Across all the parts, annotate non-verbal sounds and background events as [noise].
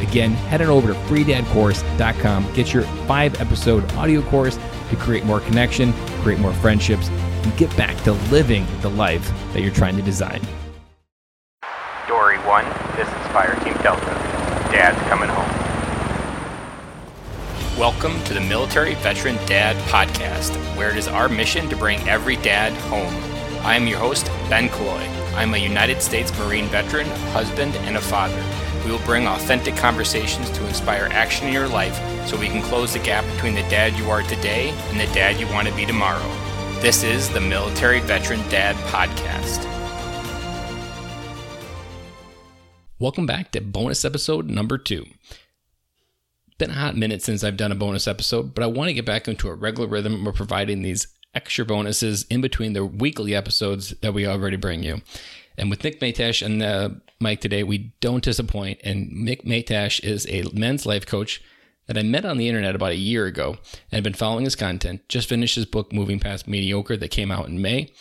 Again, head on over to freedadcourse.com, get your five episode audio course to create more connection, create more friendships, and get back to living the life that you're trying to design. Dory 1, this is Fire Team Delta. Dad's coming home. Welcome to the Military Veteran Dad Podcast, where it is our mission to bring every dad home. I am your host, Ben Killoy. I'm a United States Marine veteran, husband, and a father. We will bring authentic conversations to inspire action in your life so we can close the gap between the dad you are today and the dad you want to be tomorrow. This is the Military Veteran Dad Podcast. Welcome back to bonus episode number two. Been a hot minute since I've done a bonus episode, but I want to get back into a regular rhythm of providing these extra bonuses in between the weekly episodes that we already bring you. And with Nick Matiash and uh, Mike today, we don't disappoint. And Nick Matiash is a men's life coach that I met on the internet about a year ago and have been following his content. Just finished his book, Moving Past Mediocre, that came out in May.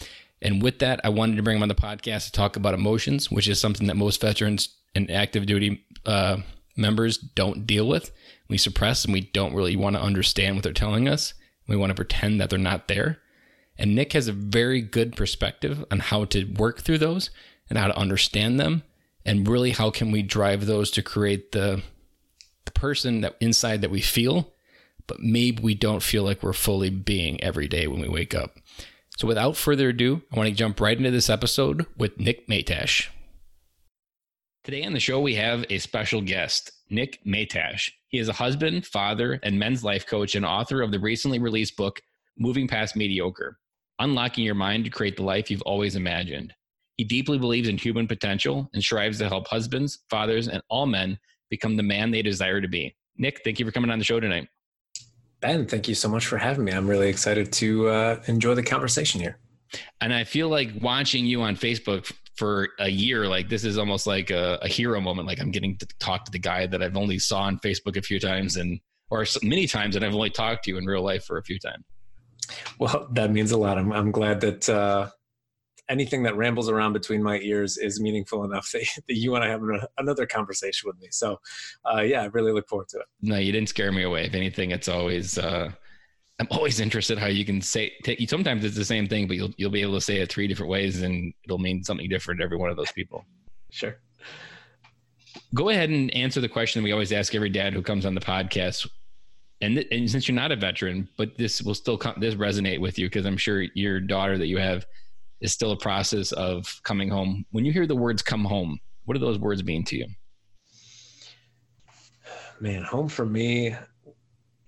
And with that, I wanted to bring him on the podcast to talk about emotions, which is something that most veterans and active duty uh, members don't deal with. We suppress and we don't really want to understand what they're telling us. We want to pretend that they're not there. And Nick has a very good perspective on how to work through those and how to understand them and really how can we drive those to create the the person that inside that we feel, but maybe we don't feel like we're fully being every day when we wake up. So without further ado, I want to jump right into this episode with Nick Matiash. Today on the show, we have a special guest, Nick Matiash. He is a husband, father, and men's life coach and author of the recently released book, Moving Past Mediocre Unlocking Your Mind to Create the Life You've Always Imagined. He deeply believes in human potential and strives to help husbands, fathers, and all men become the man they desire to be. Nick, thank you for coming on the show tonight. Ben, thank you so much for having me. I'm really excited to uh, enjoy the conversation here. And I feel like watching you on Facebook for a year, like this is almost like a, a, hero moment. Like I'm getting to talk to the guy that I've only saw on Facebook a few times and, or many times and I've only talked to you in real life for a few times. Well, that means a lot. I'm, I'm glad that uh, anything that rambles around between my ears is meaningful enough that, [laughs] that you want to have another conversation with me. So, uh, yeah, I really look forward to it. No, you didn't scare me away. If anything, it's always, uh, I'm always interested how you can say, take, sometimes it's the same thing, but you'll, you'll be able to say it three different ways and it'll mean something different to every one of those people. [laughs] Sure. Go ahead and answer the question we always ask every dad who comes on the podcast. And, th- and since you're not a veteran, but this will still come, this resonate with you because I'm sure your daughter that you have is still a process of coming home. When you hear the words come home, what do those words mean to you? Man, home for me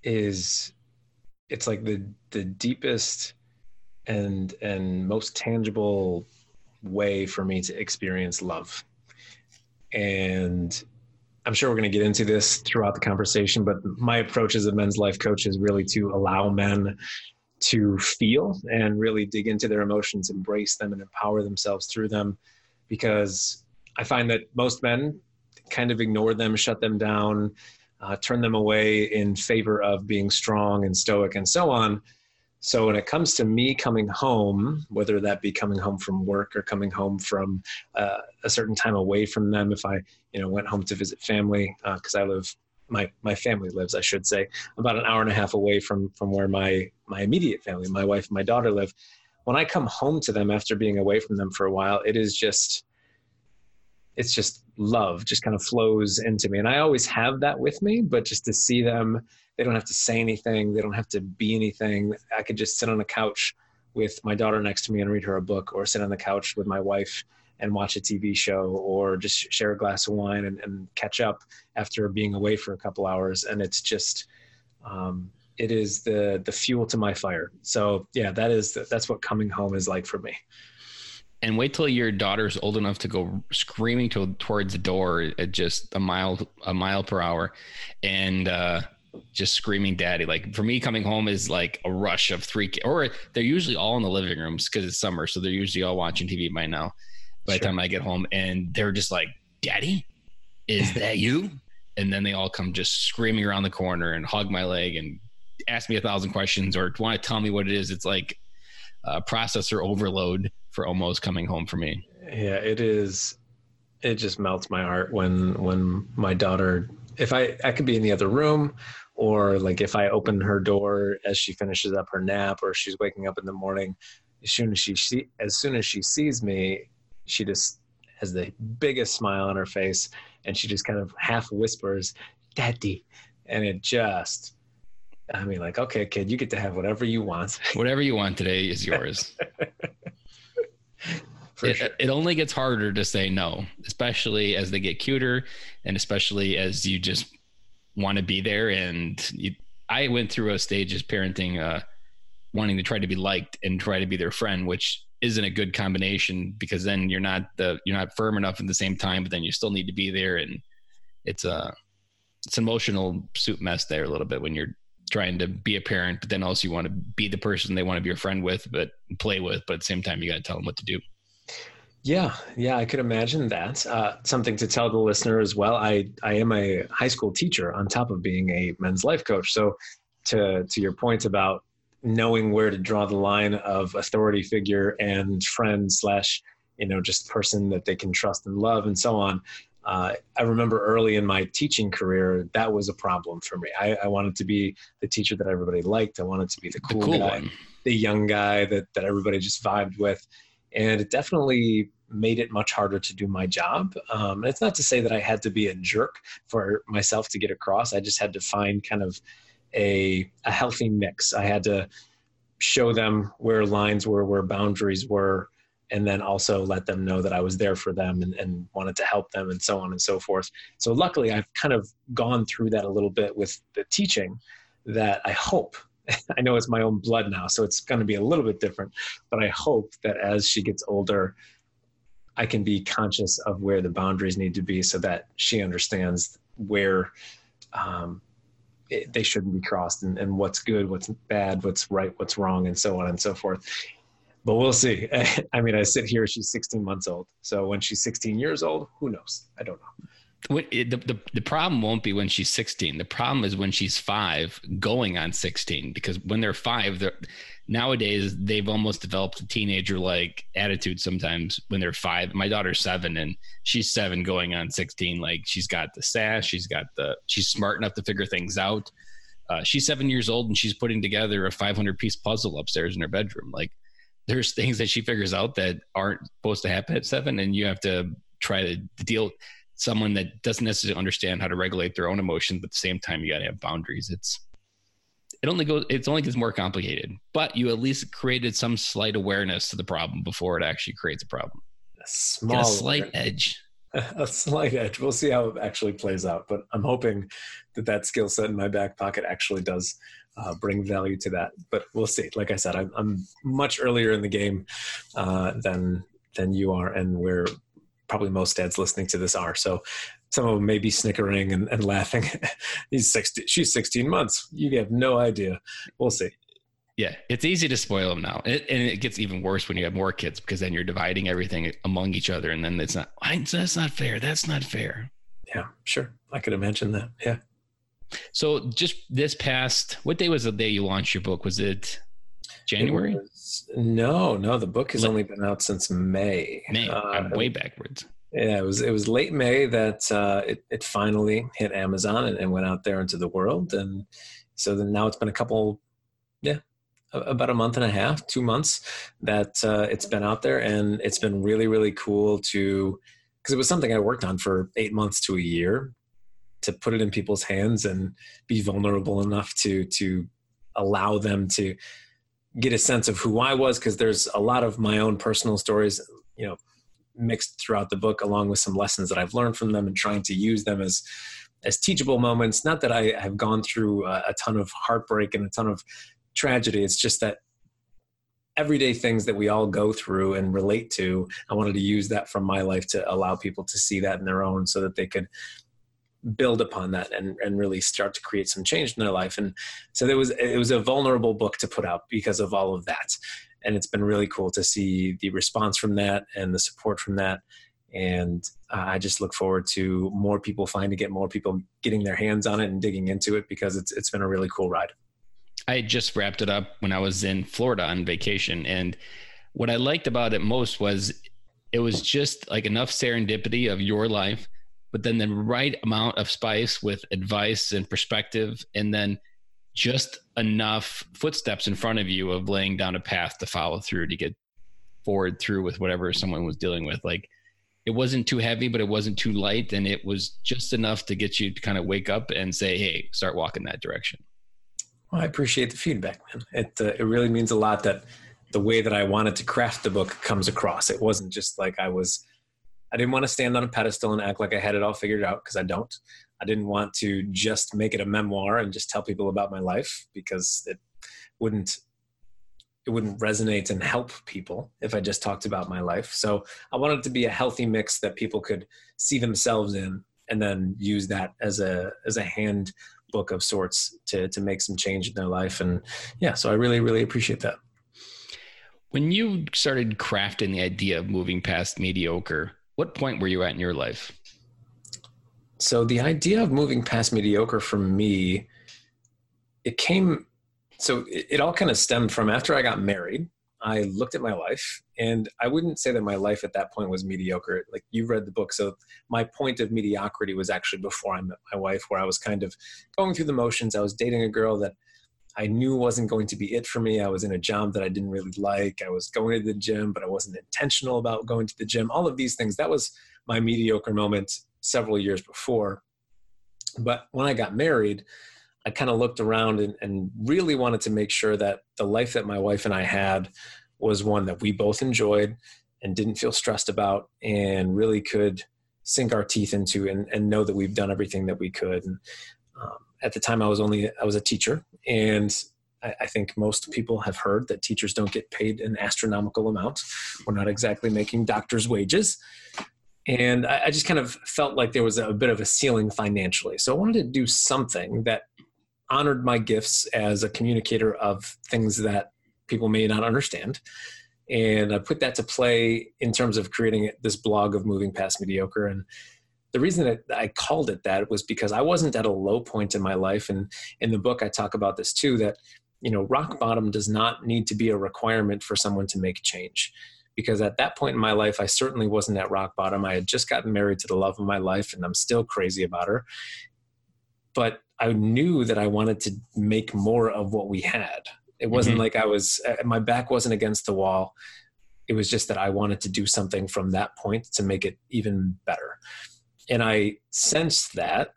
is it's like the the deepest and and most tangible way for me to experience love. And I'm sure we're going to get into this throughout the conversation, but my approach as a men's life coach is really to allow men to feel and really dig into their emotions, embrace them, and empower themselves through them. Because I find that most men kind of ignore them, shut them down, uh, turn them away in favor of being strong and stoic and so on. So when it comes to me coming home, whether that be coming home from work or coming home from uh, a certain time away from them, if I you know went home to visit family because uh, I live my my family lives, I should say, about an hour and a half away from from where my my immediate family, my wife and my daughter live. When I come home to them after being away from them for a while, it is just it's just love just kind of flows into me and i always have that with me but just to see them they don't have to say anything they don't have to be anything i could just sit on a couch with my daughter next to me and read her a book or sit on the couch with my wife and watch a TV show or just share a glass of wine and, and catch up after being away for a couple hours. And it's just, um, it is the the fuel to my fire. So yeah, that is the, that's what coming home is like for me. And wait till your daughter's old enough to go screaming to, towards the door at just a mile a mile per hour and uh, just screaming daddy like for me coming home is like a rush of three or they're usually all in the living rooms because it's summer so they're usually all watching tv by now by sure. the time i get home and they're just like daddy is [laughs] that you? And then they all come just screaming around the corner and hug my leg and ask me a thousand questions or want to tell me what it is. It's like uh, processor overload for almost coming home for me. Yeah, it is. It just melts my heart when when my daughter. If I I could be in the other room, or like if I open her door as she finishes up her nap, or she's waking up in the morning, as soon as she see, as soon as she sees me, she just has the biggest smile on her face, and she just kind of half whispers, "Daddy," and it just I mean, like, okay, kid, you get to have whatever you want. Whatever you want today is yours. [laughs] it, sure. it only gets harder to say no, especially as they get cuter and especially as you just want to be there. And you, I went through a stage as parenting, uh, wanting to try to be liked and try to be their friend, which isn't a good combination because then you're not the, you're not firm enough at the same time, but then you still need to be there. And it's a, it's an emotional soup mess there a little bit when you're trying to be a parent, but then also you want to be the person they want to be a friend with, but play with. But at the same time, you got to tell them what to do. Yeah, yeah, I could imagine that. Uh, something to tell the listener as well. I I am a high school teacher on top of being a men's life coach. So, to to your point about knowing where to draw the line of authority figure and friend slash you know just person that they can trust and love and so on uh, I remember early in my teaching career, that was a problem for me. I, I, wanted to be the teacher that everybody liked. I wanted to be the cool, the cool guy, one. the young guy that, that everybody just vibed with. And it definitely made it much harder to do my job. Um, and it's not to say that I had to be a jerk for myself to get across. I just had to find kind of a, a healthy mix. I had to show them where lines were, where boundaries were, and then also let them know that I was there for them and, and wanted to help them and so on and so forth. So luckily, I've kind of gone through that a little bit with the teaching that I hope. [laughs] I know it's my own blood now, so it's going to be a little bit different, but I hope that as she gets older, I can be conscious of where the boundaries need to be so that she understands where um, it, they shouldn't be crossed and, and what's good, what's bad, what's right, what's wrong, and so on and so forth but we'll see. [laughs] I mean, I sit here, she's 16 months old. So when she's 16 years old, who knows? I don't know. The, the, the problem won't be when she's 16. The problem is when she's five going on 16, because when they're five, they're nowadays they've almost developed a teenager like attitude sometimes when they're five. My daughter's seven and she's seven going on 16. Like she's got the sass, she's got the, she's smart enough to figure things out. Uh, she's seven years old and she's putting together a 500 piece puzzle upstairs in her bedroom. Like there's things that she figures out that aren't supposed to happen at seven, and you have to try to deal someone that doesn't necessarily understand how to regulate their own emotions, but at the same time, you got to have boundaries. It's it only goes it only gets more complicated, but you at least created some slight awareness to the problem before it actually creates a problem. A small, a slight edge. [laughs] A slight edge. We'll see how it actually plays out, but I'm hoping that that skill set in my back pocket actually does uh, bring value to that. But we'll see. Like I said, I'm, I'm much earlier in the game uh, than than you are, and where probably most dads listening to this are. So some of them may be snickering and, and laughing. [laughs] He's 16, she's 16 months. You have no idea. We'll see. Yeah, it's easy to spoil them now, it, and it gets even worse when you have more kids because then you're dividing everything among each other, and then it's not. That's not fair. That's not fair. Yeah, sure. I could imagine that. Yeah. So just this past, what day was the day you launched your book? Was it January? Was, no, no. The book has only been out since May. May. Uh, I'm way backwards. Yeah, it was it was late May that uh, it it finally hit Amazon and, and, went out there into the world, and so then now it's been a couple, yeah, about a month and a half, two months that uh, it's been out there, and it's been really really cool to because it was something I worked on for eight months to a year to put it in people's hands and be vulnerable enough to to allow them to get a sense of who I was because there's a lot of my own personal stories, you know, mixed throughout the book along with some lessons that I've learned from them and trying to use them as as teachable moments. Not that I have gone through a, a ton of heartbreak and a ton of tragedy. It's just that everyday things that we all go through and relate to. I wanted to use that from my life to allow people to see that in their own so that they could build upon that and, and really start to create some change in their life. And so there was it was a vulnerable book to put out because of all of that. And it's been really cool to see the response from that and the support from that. And uh, I just look forward to more people finding it, more people getting their hands on it and digging into it because it's it's been a really cool ride. I just wrapped it up when I was in Florida on vacation. And what I liked about it most was it was just like enough serendipity of your life, but then the right amount of spice with advice and perspective. And then just enough footsteps in front of you of laying down a path to follow through to get forward through with whatever someone was dealing with. Like it wasn't too heavy, but it wasn't too light. And it was just enough to get you to kind of wake up and say, Hey, start walking that direction. Well, I appreciate the feedback, man. It uh, it really means a lot that the way that I wanted to craft the book comes across. It wasn't just like I was. I didn't want to stand on a pedestal and act like I had it all figured out because I don't. I didn't want to just make it a memoir and just tell people about my life because it wouldn't it wouldn't resonate and help people if I just talked about my life. So I wanted it to be a healthy mix that people could see themselves in and then use that as a as a hand book of sorts to to make some change in their life and yeah so i really really appreciate that when you started crafting the idea of moving past mediocre what point were you at in your life so the idea of moving past mediocre for me it came so it, it all kind of stemmed from after i got married I looked at my life and I wouldn't say that my life at that point was mediocre. Like you read the book. So my point of mediocrity was actually before I met my wife, where I was kind of going through the motions. I was dating a girl that I knew wasn't going to be it for me. I was in a job that I didn't really like. I was going to the gym, but I wasn't intentional about going to the gym. All of these things. That was my mediocre moment several years before. But when I got married, I kind of looked around and, and, really wanted to make sure that the life that my wife and I had was one that we both enjoyed and didn't feel stressed about and really could sink our teeth into and, and know that we've done everything that we could. And um, at the time I was only, I was a teacher and I, I think most people have heard that teachers don't get paid an astronomical amount. We're not exactly making doctors' wages and I, I, just kind of felt like there was a bit of a ceiling financially. So I wanted to do something that honored my gifts as a communicator of things that people may not understand. And I put that to play in terms of creating this blog of moving past mediocre. And the reason that I called it that was because I wasn't at a low point in my life. And in the book, I talk about this too that, you know, rock bottom does not need to be a requirement for someone to make change. Because at that point in my life, I certainly wasn't at rock bottom. I had just gotten married to the love of my life, and I'm still crazy about her. But I knew that I wanted to make more of what we had. It wasn't mm-hmm. like I was, uh, my back wasn't against the wall. It was just that I wanted to do something from that point to make it even better. And I sensed that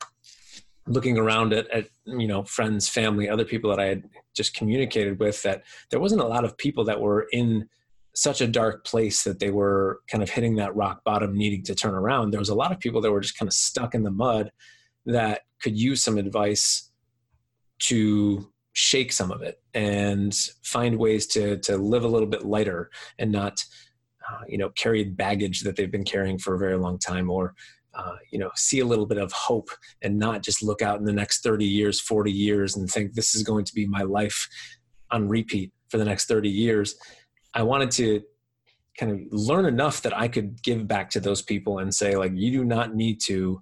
looking around at, at you know friends family other people that i had just communicated with that there wasn't a lot of people that were in such a dark place that they were kind of hitting that rock bottom needing to turn around. There was a lot of people that were just kind of stuck in the mud that could use some advice to shake some of it and find ways to to live a little bit lighter and not uh, you know carry baggage that they've been carrying for a very long time or uh, you know see a little bit of hope and not just look out in the next 30 years 40 years and think this is going to be my life on repeat for the next 30 years i wanted to kind of learn enough that i could give back to those people and say like you do not need to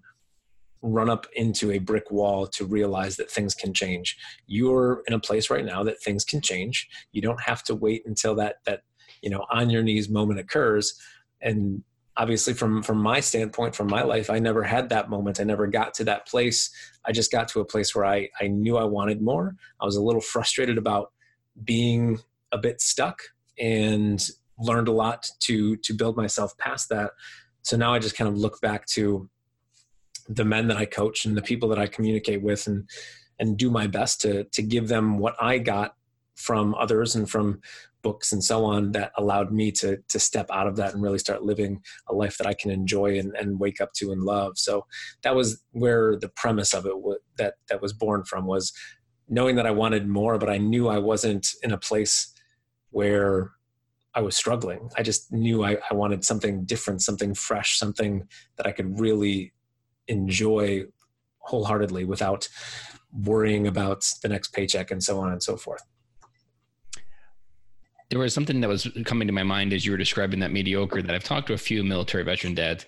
run up into a brick wall to realize that things can change. You're in a place right now that things can change. You don't have to wait until that that you know on your knees moment occurs. And obviously, from from my standpoint, from my life, I never had that moment. I never got to that place. I just got to a place where I I knew I wanted more. I was a little frustrated about being a bit stuck and learned a lot to to build myself past that. So now I just kind of look back to the men that I coach and the people that I communicate with and and do my best to to give them what I got from others and from books and so on that allowed me to to step out of that and really start living a life that I can enjoy and, and wake up to and love. So that was where the premise of it w- that that was born from was knowing that I wanted more, but I knew I wasn't in a place where I was struggling. I just knew I, I wanted something different, something fresh, something that I could really enjoy wholeheartedly without worrying about the next paycheck and so on and so forth. There was something that was coming to my mind as you were describing that mediocre that I've talked to a few military veteran dads,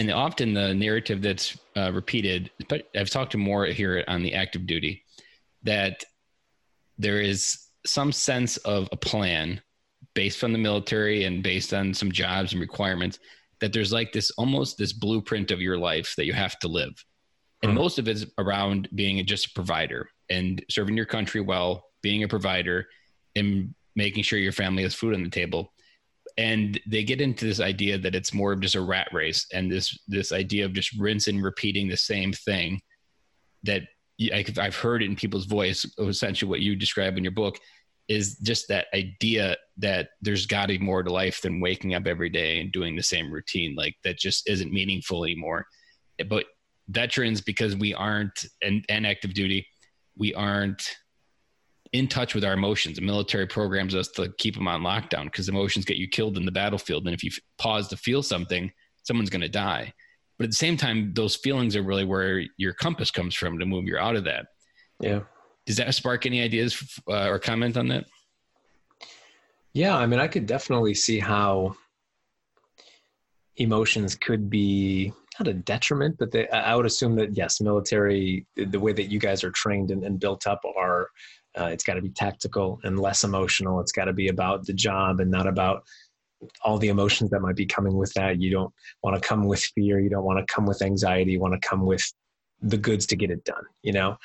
and often the narrative that's uh, repeated, but I've talked to more here on the active duty, that there is some sense of a plan based on the military and based on some jobs and requirements that there's like this almost this blueprint of your life that you have to live and mm-hmm. most of it's around being just a provider and serving your country well being a provider and making sure your family has food on the table and they get into this idea that it's more of just a rat race and this this idea of just rinsing repeating the same thing that I've heard in people's voice, essentially what you describe in your book, is just that idea that there's got to be more to life than waking up every day and doing the same routine. Like that just isn't meaningful anymore. But veterans, because we aren't, and, and active duty, we aren't in touch with our emotions. The military programs us to keep them on lockdown because emotions get you killed in the battlefield. And if you pause to feel something, someone's going to die. But at the same time, those feelings are really where your compass comes from to move you out of that. Yeah. Does that spark any ideas uh, or comment on that? Yeah, I mean, I could definitely see how emotions could be not a detriment, but they, I would assume that yes, military, the way that you guys are trained and, and built up are, uh, it's got to be tactical and less emotional. It's got to be about the job and not about all the emotions that might be coming with that. You don't want to come with fear. You don't want to come with anxiety. You want to come with the goods to get it done, you know?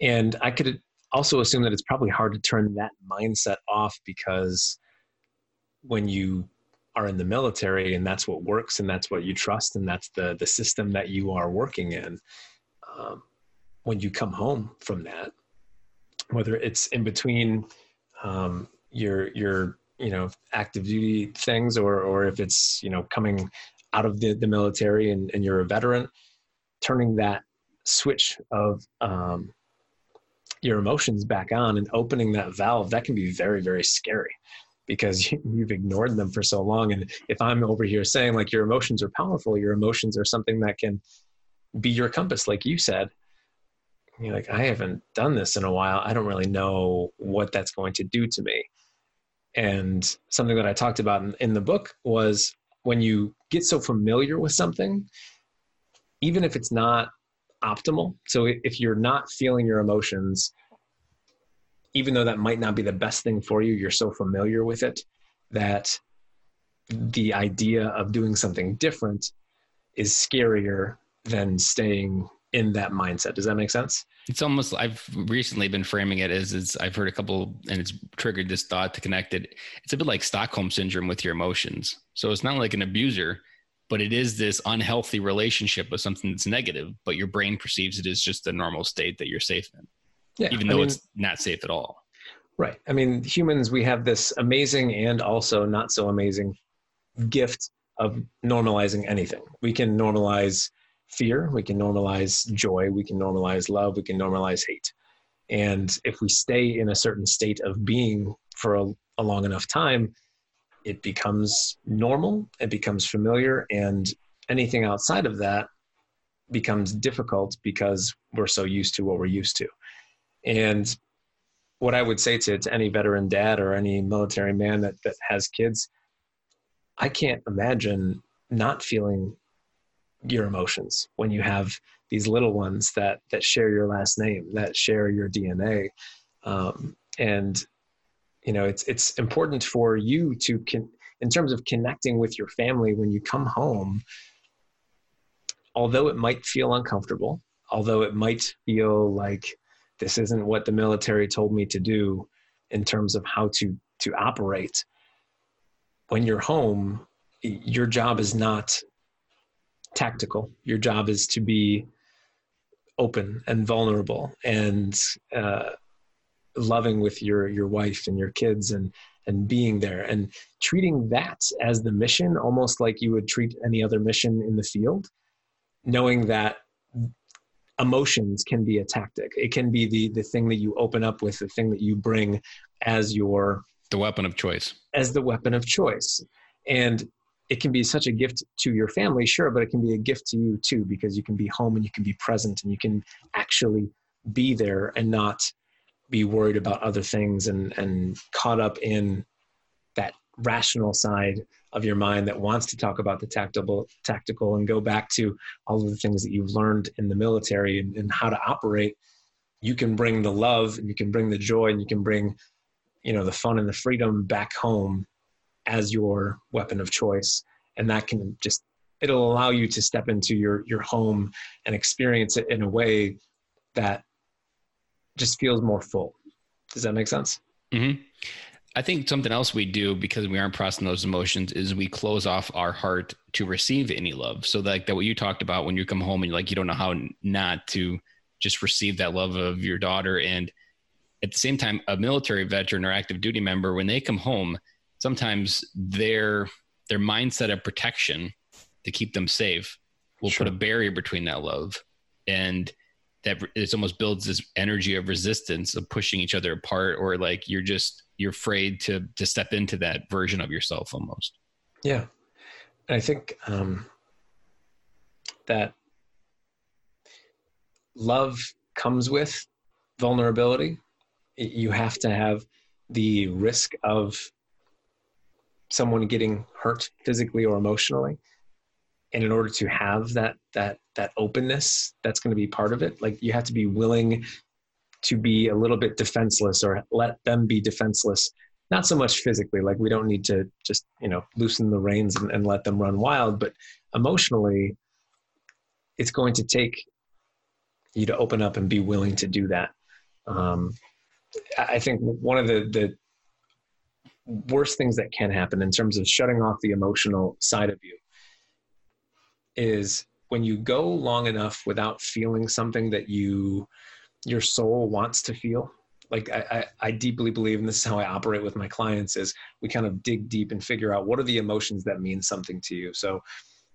And I could also assume that it's probably hard to turn that mindset off because when you are in the military and that's what works and that's what you trust and that's the the system that you are working in um, when you come home from that whether it's in between um, your your you know active duty things or or if it's you know coming out of the, the military and, and you're a veteran turning that switch of um, your emotions back on and opening that valve that can be very very scary because [laughs] you've ignored them for so long. And if i'm over here saying like your emotions are powerful your emotions are something that can be your compass like you said you're like i haven't done this in a while i don't really know what that's going to do to me and something that I talked about in, in the book was when you get so familiar with something, even if it's not optimal. So if you're not feeling your emotions, even though that might not be the best thing for you, you're so familiar with it that the idea of doing something different is scarier than staying in that mindset. Does that make sense? It's almost I've recently been framing it as is I've heard a couple and it's triggered this thought to connect it. It's a bit like Stockholm syndrome with your emotions. So it's not like an abuser, but it is this unhealthy relationship with something that's negative, but your brain perceives it as just a normal state that you're safe in. Yeah, even though I mean, it's not safe at all. Right. I mean, humans, we have this amazing and also not so amazing gift of normalizing anything. We can normalize fear, we can normalize joy, we can normalize love, we can normalize hate. And if we stay in a certain state of being for a, a long enough time, it becomes normal, it becomes familiar, and anything outside of that becomes difficult because we're so used to what we're used to. And what I would say to, to any veteran dad or any military man that, that has kids, I can't imagine not feeling your emotions when you have these little ones that that share your last name that share your dna um, and you know it's it's important for you to con- in terms of connecting with your family when you come home although it might feel uncomfortable although it might feel like this isn't what the military told me to do in terms of how to to operate when you're home your job is not tactical. Your job is to be open and vulnerable and uh, loving with your your wife and your kids and and being there and treating that as the mission almost like you would treat any other mission in the field knowing that emotions can be a tactic it can be the the thing that you open up with the thing that you bring as your the weapon of choice. As the weapon of choice. And it can be such a gift to your family, sure, but it can be a gift to you too, because you can be home and you can be present and you can actually be there and not be worried about other things and, and caught up in that rational side of your mind that wants to talk about the tactical tactical and go back to all of the things that you've learned in the military and, and how to operate. You can bring the love and you can bring the joy and you can bring you know the fun and the freedom back home as your weapon of choice. And that can just it'll allow you to step into your your home and experience it in a way that just feels more full. Does that make sense? Mm-hmm. i think something else we do because we aren't processing those emotions is we close off our heart to receive any love. So like that what you talked about when you come home and like you don't know how not to just receive that love of your daughter. And at the same time a military veteran or active duty member when they come home sometimes their their mindset of protection to keep them safe will sure. put a barrier between that love and that it almost builds this energy of resistance of pushing each other apart or like you're just you're afraid to to step into that version of yourself almost. Yeah. And i think um that love comes with vulnerability. You have to have the risk of someone getting hurt physically or emotionally. And in order to have that that that openness that's going to be part of it. Like you have to be willing to be a little bit defenseless or let them be defenseless. Not so much physically like we don't need to just you know loosen the reins and, and let them run wild but emotionally it's going to take you to open up and be willing to do that. Um, i think one of the the worst things that can happen in terms of shutting off the emotional side of you is when you go long enough without feeling something that you your soul wants to feel. Like I, I, I, deeply believe and this is how i operate with my clients is we kind of dig deep and figure out what are the emotions that mean something to you. So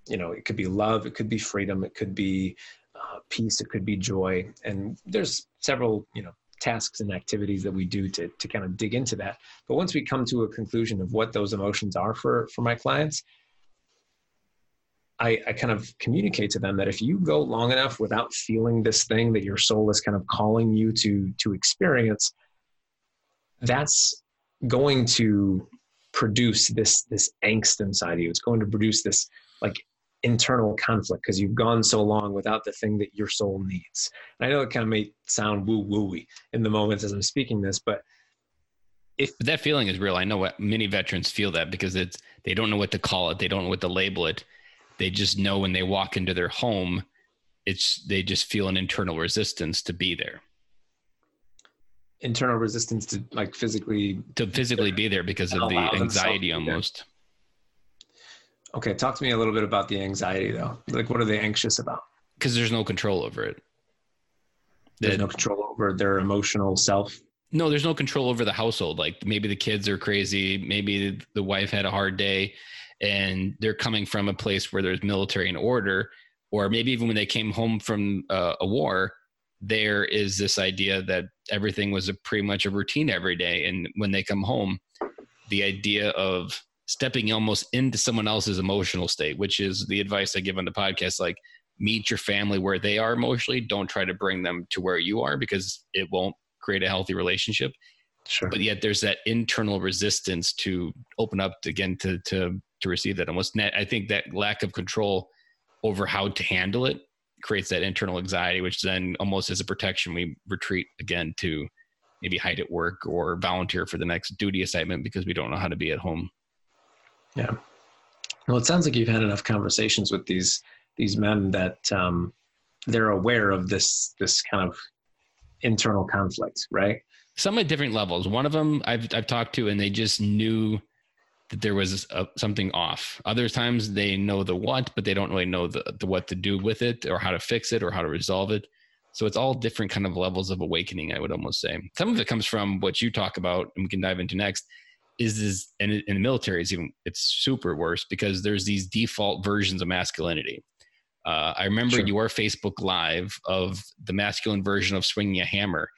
you know it could be love it could be freedom it could be uh, peace it could be joy. And there's several you know tasks and activities that we do to, to kind of dig into that. But once we come to a conclusion of what those emotions are for, for my clients, I, I kind of communicate to them that if you go long enough without feeling this thing that your soul is kind of calling you to to experience, that's going to produce this this angst inside of you. It's going to produce this like internal conflict because you've gone so long without the thing that your soul needs. And I know it kind of may sound woo wooey in the moments as I'm speaking this, but if but that feeling is real, I know what many veterans feel that because it's they don't know what to call it, they don't know what to label it. They just know when they walk into their home, it's they just feel an internal resistance to be there. Internal resistance to like physically to physically be there because of the anxiety almost. Okay, talk to me a little bit about the anxiety though. Like, what are they anxious about? Because there's no control over it. There's no control over their emotional self. No, there's no control over the household. Like maybe the kids are crazy, maybe the wife had a hard day, and they're coming from a place where there's military and order, or maybe even when they came home from uh, a war, there is this idea that everything was a pretty much a routine every day, and when they come home, the idea of stepping almost into someone else's emotional state, which is the advice I give on the podcast. Like, meet your family where they are emotionally. Don't try to bring them to where you are because it won't create a healthy relationship. Sure. But yet there's that internal resistance to open up again to to to receive that. Almost net. I think that lack of control over how to handle it creates that internal anxiety, which then almost as a protection we retreat again to maybe hide at work or volunteer for the next duty assignment because we don't know how to be at home. Yeah. Well, it sounds like you've had enough conversations with these these men that um, they're aware of this this kind of internal conflict, right? Some at different levels. One of them I've I've talked to, and they just knew that there was a, something off. Other times they know the what, but they don't really know the, the what to do with it, or how to fix it, or how to resolve it. So it's all different kind of levels of awakening. I would almost say some of it comes from what you talk about, and we can dive into next is is and in the military is even it's super worse because there's these default versions of masculinity. Uh, I remember sure. your Facebook Live of the masculine version of swinging a hammer,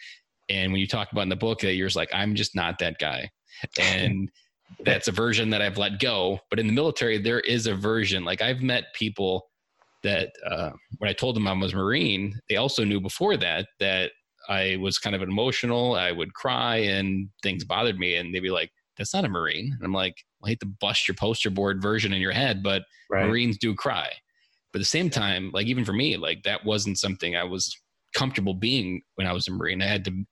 And when you talk about in the book that you're just like, I'm just not that guy. And [laughs] that's a version that I've let go. But in the military, there is a version. Like I've met people that uh, when I told them I was Marine, they also knew before that that I was kind of emotional. I would cry and things bothered me, and they'd be like, "That's not a Marine." And I'm like, I hate to bust your poster board version in your head, but right. Marines do cry. But at the same time, like even for me, like that wasn't something I was comfortable being when I was a Marine. I had to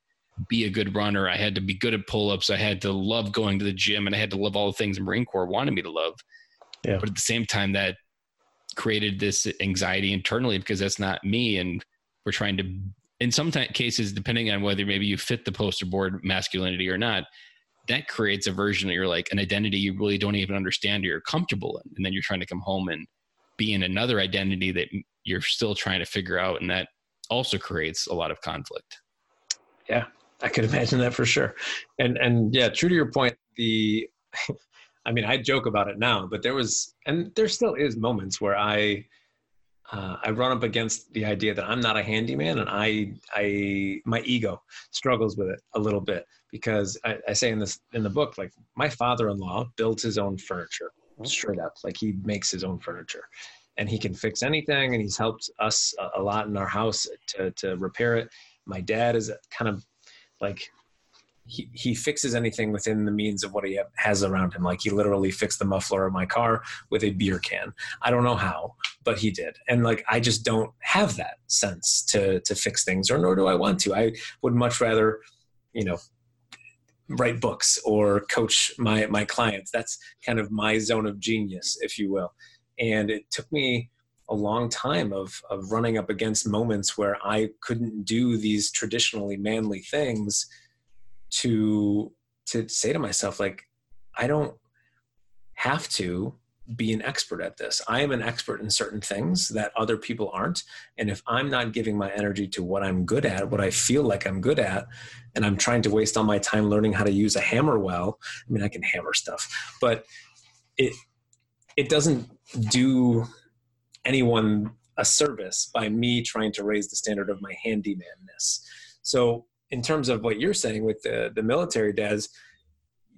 be a good runner. I had to be good at pull ups. I had to love going to the gym and I had to love all the things the Marine Corps wanted me to love. Yeah. But at the same time, that created this anxiety internally because that's not me. And we're trying to, in some t- cases, depending on whether maybe you fit the poster board masculinity or not, that creates a version that you're like an identity you really don't even understand or you're comfortable in. And then you're trying to come home and be in another identity that you're still trying to figure out. And that also creates a lot of conflict. Yeah, I could imagine that for sure. And and yeah, true to your point, the [laughs] I mean, I joke about it now, but there was and there still is moments where I uh, I run up against the idea that I'm not a handyman, and I I my ego struggles with it a little bit because I, I say in this in the book like my father-in-law builds his own furniture straight up. Like he makes his own furniture and he can fix anything and he's helped us a, a lot in our house to to repair it. My dad is kind of like he, he fixes anything within the means of what he has around him. Like he literally fixed the muffler of my car with a beer can. I don't know how, but he did. And like I just don't have that sense to to fix things, or nor do I want to. I would much rather, you know, write books or coach my my clients. That's kind of my zone of genius, if you will. And it took me a long time of of running up against moments where I couldn't do these traditionally manly things to to say to myself like I don't have to be an expert at this. I am an expert in certain things that other people aren't. And if I'm not giving my energy to what I'm good at, what I feel like I'm good at, and I'm trying to waste all my time learning how to use a hammer well, I mean, I can hammer stuff, but it, it doesn't do anyone a service by me trying to raise the standard of my handymanness. So, in terms of what you're saying with the the military dads,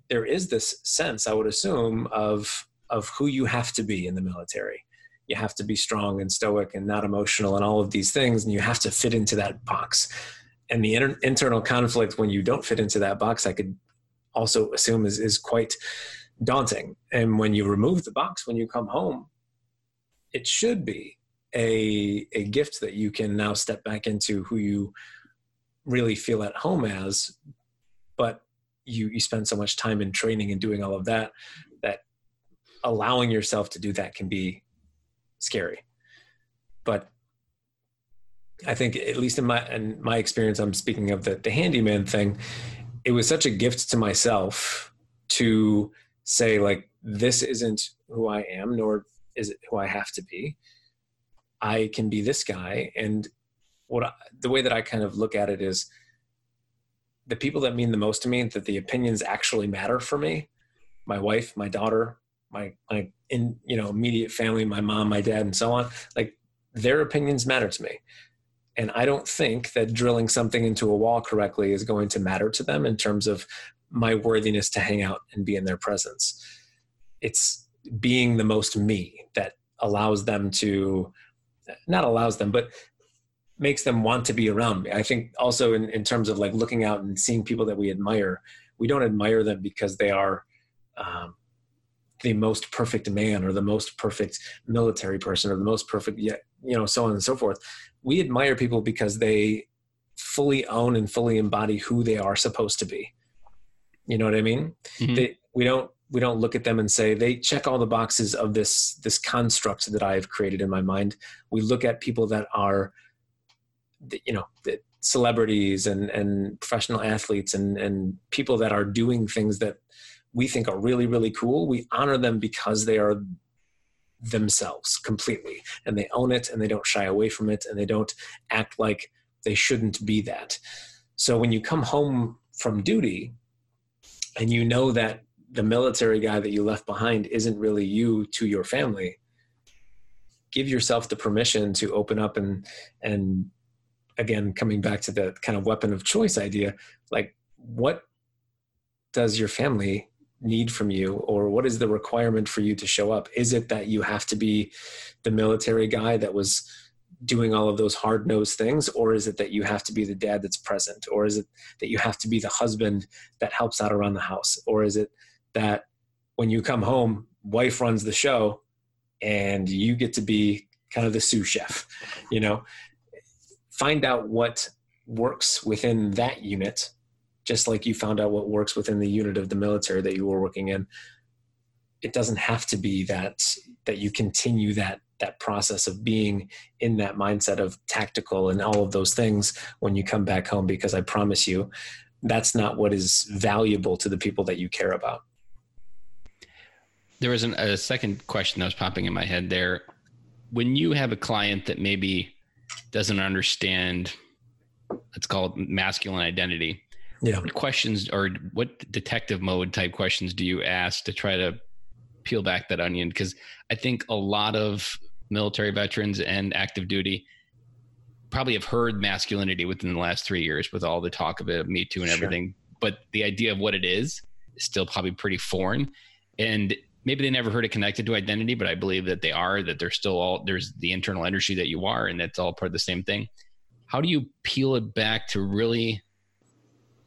there is this sense, I would assume, of of who you have to be in the military. You have to be strong and stoic and not emotional and all of these things, and you have to fit into that box. And the inter- internal conflict when you don't fit into that box, I could also assume is is quite daunting. And when you remove the box, when you come home, it should be a a gift that you can now step back into who you really feel at home as but you you spend so much time in training and doing all of that that allowing yourself to do that can be scary but i think at least in my in my experience i'm speaking of the the handyman thing it was such a gift to myself to say like this isn't who i am nor is it who I have to be. I can be this guy. And what I, the way that I kind of look at it is the people that mean the most to me, that the opinions actually matter for me, my wife, my daughter, my, my in, you know, immediate family, my mom, my dad, and so on, like their opinions matter to me. And I don't think that drilling something into a wall correctly is going to matter to them in terms of my worthiness to hang out and be in their presence. It's being the most me that allows them to not allows them but makes them want to be around me i think also in, in terms of like looking out and seeing people that we admire we don't admire them because they are um, the most perfect man or the most perfect military person or the most perfect yet you know so on and so forth we admire people because they fully own and fully embody who they are supposed to be you know what i mean mm-hmm. they, we don't we don't look at them and say they check all the boxes of this this construct that I've created in my mind. We look at people that are, you know, celebrities and and professional athletes and and people that are doing things that we think are really really cool. We honor them because they are themselves completely and they own it and they don't shy away from it and they don't act like they shouldn't be that. So when you come home from duty and you know that the military guy that you left behind isn't really you to your family give yourself the permission to open up and and again, coming back to the kind of weapon of choice idea, like what does your family need from you? Or what is the requirement for you to show up? Is it that you have to be the military guy that was doing all of those hard nosed things? Or is it that you have to be the dad that's present? Or is it that you have to be the husband that helps out around the house? Or is it that when you come home wife runs the show and you get to be kind of the sous chef you know find out what works within that unit just like you found out what works within the unit of the military that you were working in. It doesn't have to be that that you continue that that process of being in that mindset of tactical and all of those things when you come back home because i promise you that's not what is valuable to the people that you care about. There was an, a second question that was popping in my head there. When you have a client that maybe doesn't understand let's call it masculine identity. Yeah. What questions or what detective mode type questions do you ask to try to peel back that onion? Because i think a lot of military veterans and active duty probably have heard masculinity within the last three years with all the talk of it me too and everything. But the idea of what it is is still probably pretty foreign. And maybe they never heard it connected to identity but i believe that they are that they're still all there's the internal energy that you are and that's all part of the same thing. How do you peel it back to really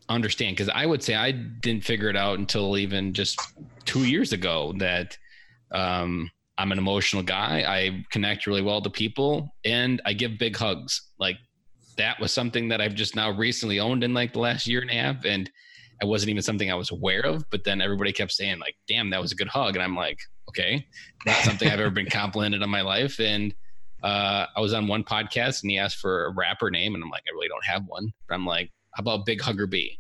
understand? Because i would say i didn't figure it out until even just two years ago that um, i'm an emotional guy. I connect really well to people and i give big hugs. Like that was something that i've just now recently owned in like the last year and a half and it wasn't even something i was aware of but then everybody kept saying like damn that was a good hug and i'm like okay not something i've ever been [laughs] complimented on my life and uh, i was on one podcast and he asked for a rapper name and i'm like i really don't have one but i'm like how about big hugger b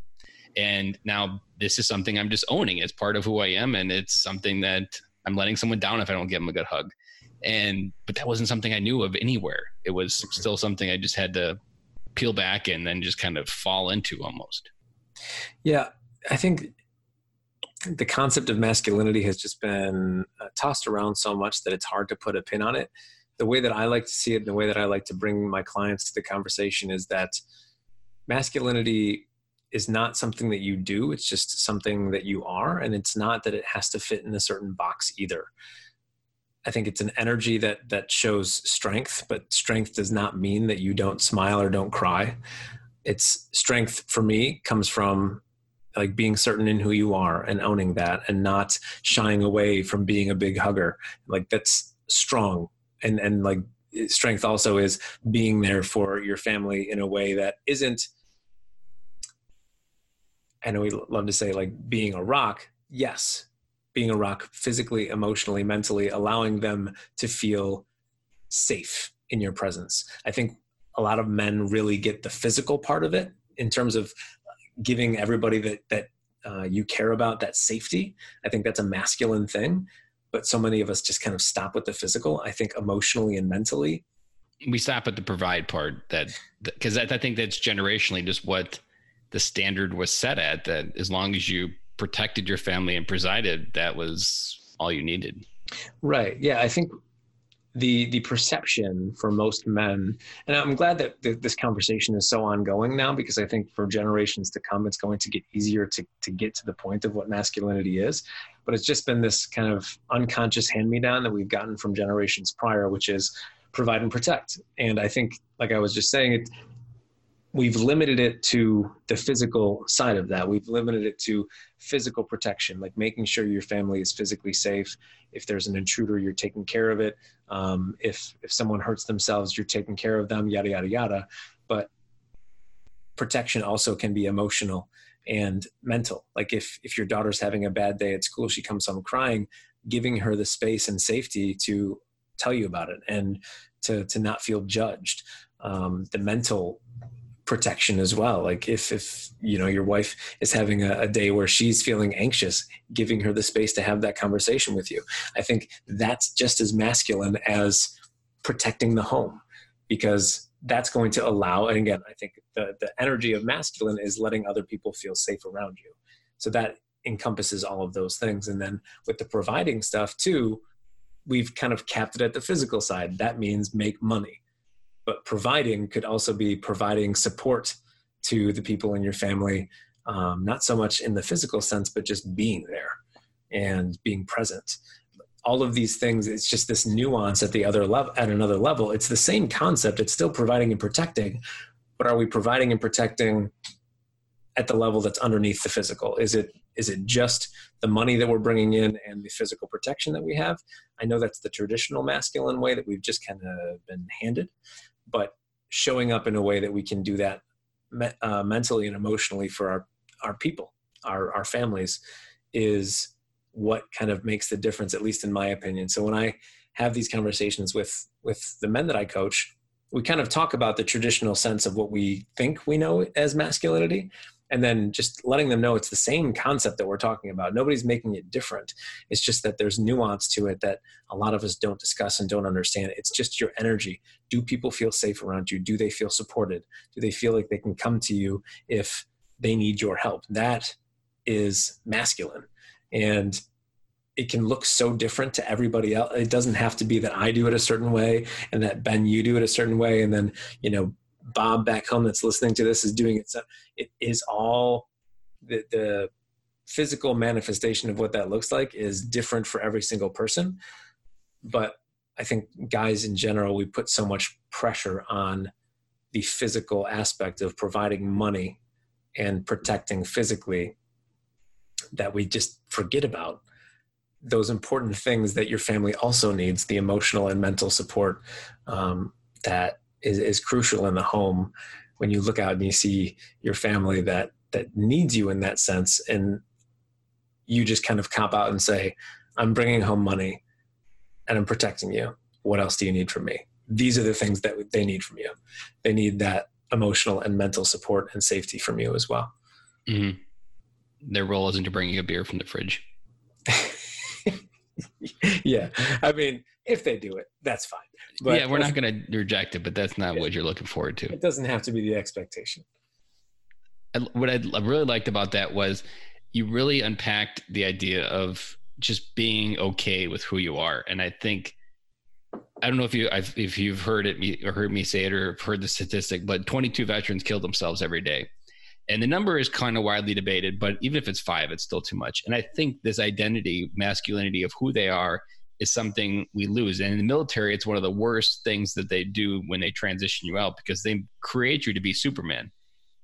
and now this is something I'm just owning. It's part of who I am, and it's something that I'm letting someone down if I don't give them a good hug. And but that wasn't something I knew of anywhere. It was still something I just had to peel back and then just kind of fall into almost. Yeah, I think the concept of masculinity has just been uh, tossed around so much that it's hard to put a pin on it. The way that I like to see it, and the way that I like to bring my clients to the conversation is that masculinity is not something that you do it's just something that you are and it's not that it has to fit in a certain box either i think it's an energy that that shows strength but strength does not mean that you don't smile or don't cry it's strength for me comes from like being certain in who you are and owning that and not shying away from being a big hugger like that's strong and and like strength also is being there for your family in a way that isn't I know we love to say like being a rock. Yes, being a rock physically, emotionally, mentally, allowing them to feel safe in your presence. I think a lot of men really get the physical part of it in terms of giving everybody that that uh, you care about that safety. I think that's a masculine thing, but so many of us just kind of stop with the physical. I think emotionally and mentally, we stop at the provide part. That because I think that's generationally just what the standard was set at that as long as you protected your family and presided, that was all you needed. Right. Yeah. I think the the perception for most men, and I'm glad that th- this conversation is so ongoing now because I think for generations to come, it's going to get easier to to get to the point of what masculinity is. But it's just been this kind of unconscious hand me down that we've gotten from generations prior, which is provide and protect. And I think, like I was just saying, it we've limited it to the physical side of that. We've limited it to physical protection, like making sure your family is physically safe. If there's an intruder, you're taking care of it. Um, if if someone hurts themselves, you're taking care of them. Yada yada yada. But protection also can be emotional and mental. Like if if your daughter's having a bad day at school, she comes home crying, giving her the space and safety to tell you about it and to to not feel judged. Um, the mental protection as well. Like if if you know your wife is having a, a, day where she's feeling anxious giving her the space to have that conversation with you. I think that's just as masculine as protecting the home because that's going to allow and again i think the the energy of masculine is letting other people feel safe around you. So that encompasses all of those things. And then with the providing stuff too we've kind of capped it at the physical side. That means make money but providing could also be providing support to the people in your family um, not so much in the physical sense but just being there and being present. All of these things it's just this nuance at the other level at another level. It's the same concept. It's still providing and protecting but are we providing and protecting at the level that's underneath the physical? Is it is it just the money that we're bringing in and the physical protection that we have? I know that's the traditional masculine way that we've just kind of been handed but showing up in a way that we can do that uh, mentally and emotionally for our our people our our families is what kind of makes the difference at least in my opinion. So when i have these conversations with with the men that i coach we kind of talk about the traditional sense of what we think we know as masculinity and then just letting them know it's the same concept that we're talking about. Nobody's making it different. It's just that there's nuance to it that a lot of us don't discuss and don't understand. It's just your energy. Do people feel safe around you? Do they feel supported? Do they feel like they can come to you if they need your help? That is masculine. And it can look so different to everybody else. It doesn't have to be that I do it a certain way and that Ben you do it a certain way and then you know Bob back home that's listening to this is doing it. So it is all the, the physical manifestation of what that looks like is different for every single person. But I think guys in general, we put so much pressure on the physical aspect of providing money and protecting physically that we just forget about those important things that your family also needs the emotional and mental support um, that is, is crucial in the home when you look out and you see your family that that needs you in that sense. And you just kind of cop out and say i'm bringing home money and i'm protecting you. What else do you need from me? These are the things that they need from you. They need that emotional and mental support and safety from you as well. Mm-hmm. their role isn't to bring you a beer from the fridge. [laughs] Yeah. I mean if they do it that's fine but yeah we're not going to reject it but that's not what you're looking forward to it doesn't have to be the expectation what i really liked about that was you really unpacked the idea of just being okay with who you are and i think I don't know if you I've, if you've heard it or heard me say it or heard the statistic, but 22 veterans kill themselves every day. And the number is kind of widely debated, but even if it's five, it's still too much. And I think this identity, masculinity of who they are is something we lose. And in the military, it's one of the worst things that they do when they transition you out because they create you to be Superman.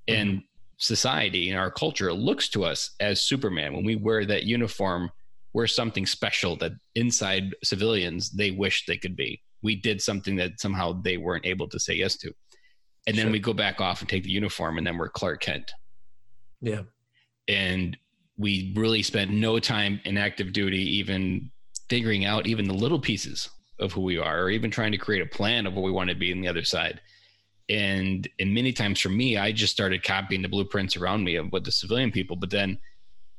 Mm-hmm. And society and our culture looks to us as Superman. When we wear that uniform, we're something special that inside civilians they wish they could be. We did something that somehow they weren't able to say yes to and then sure. we go back off and take the uniform and then we're clark kent yeah and we really spent no time in active duty even figuring out even the little pieces of who we are or even trying to create a plan of what we want to be on the other side and and many times for me i just started copying the blueprints around me of what the civilian people but then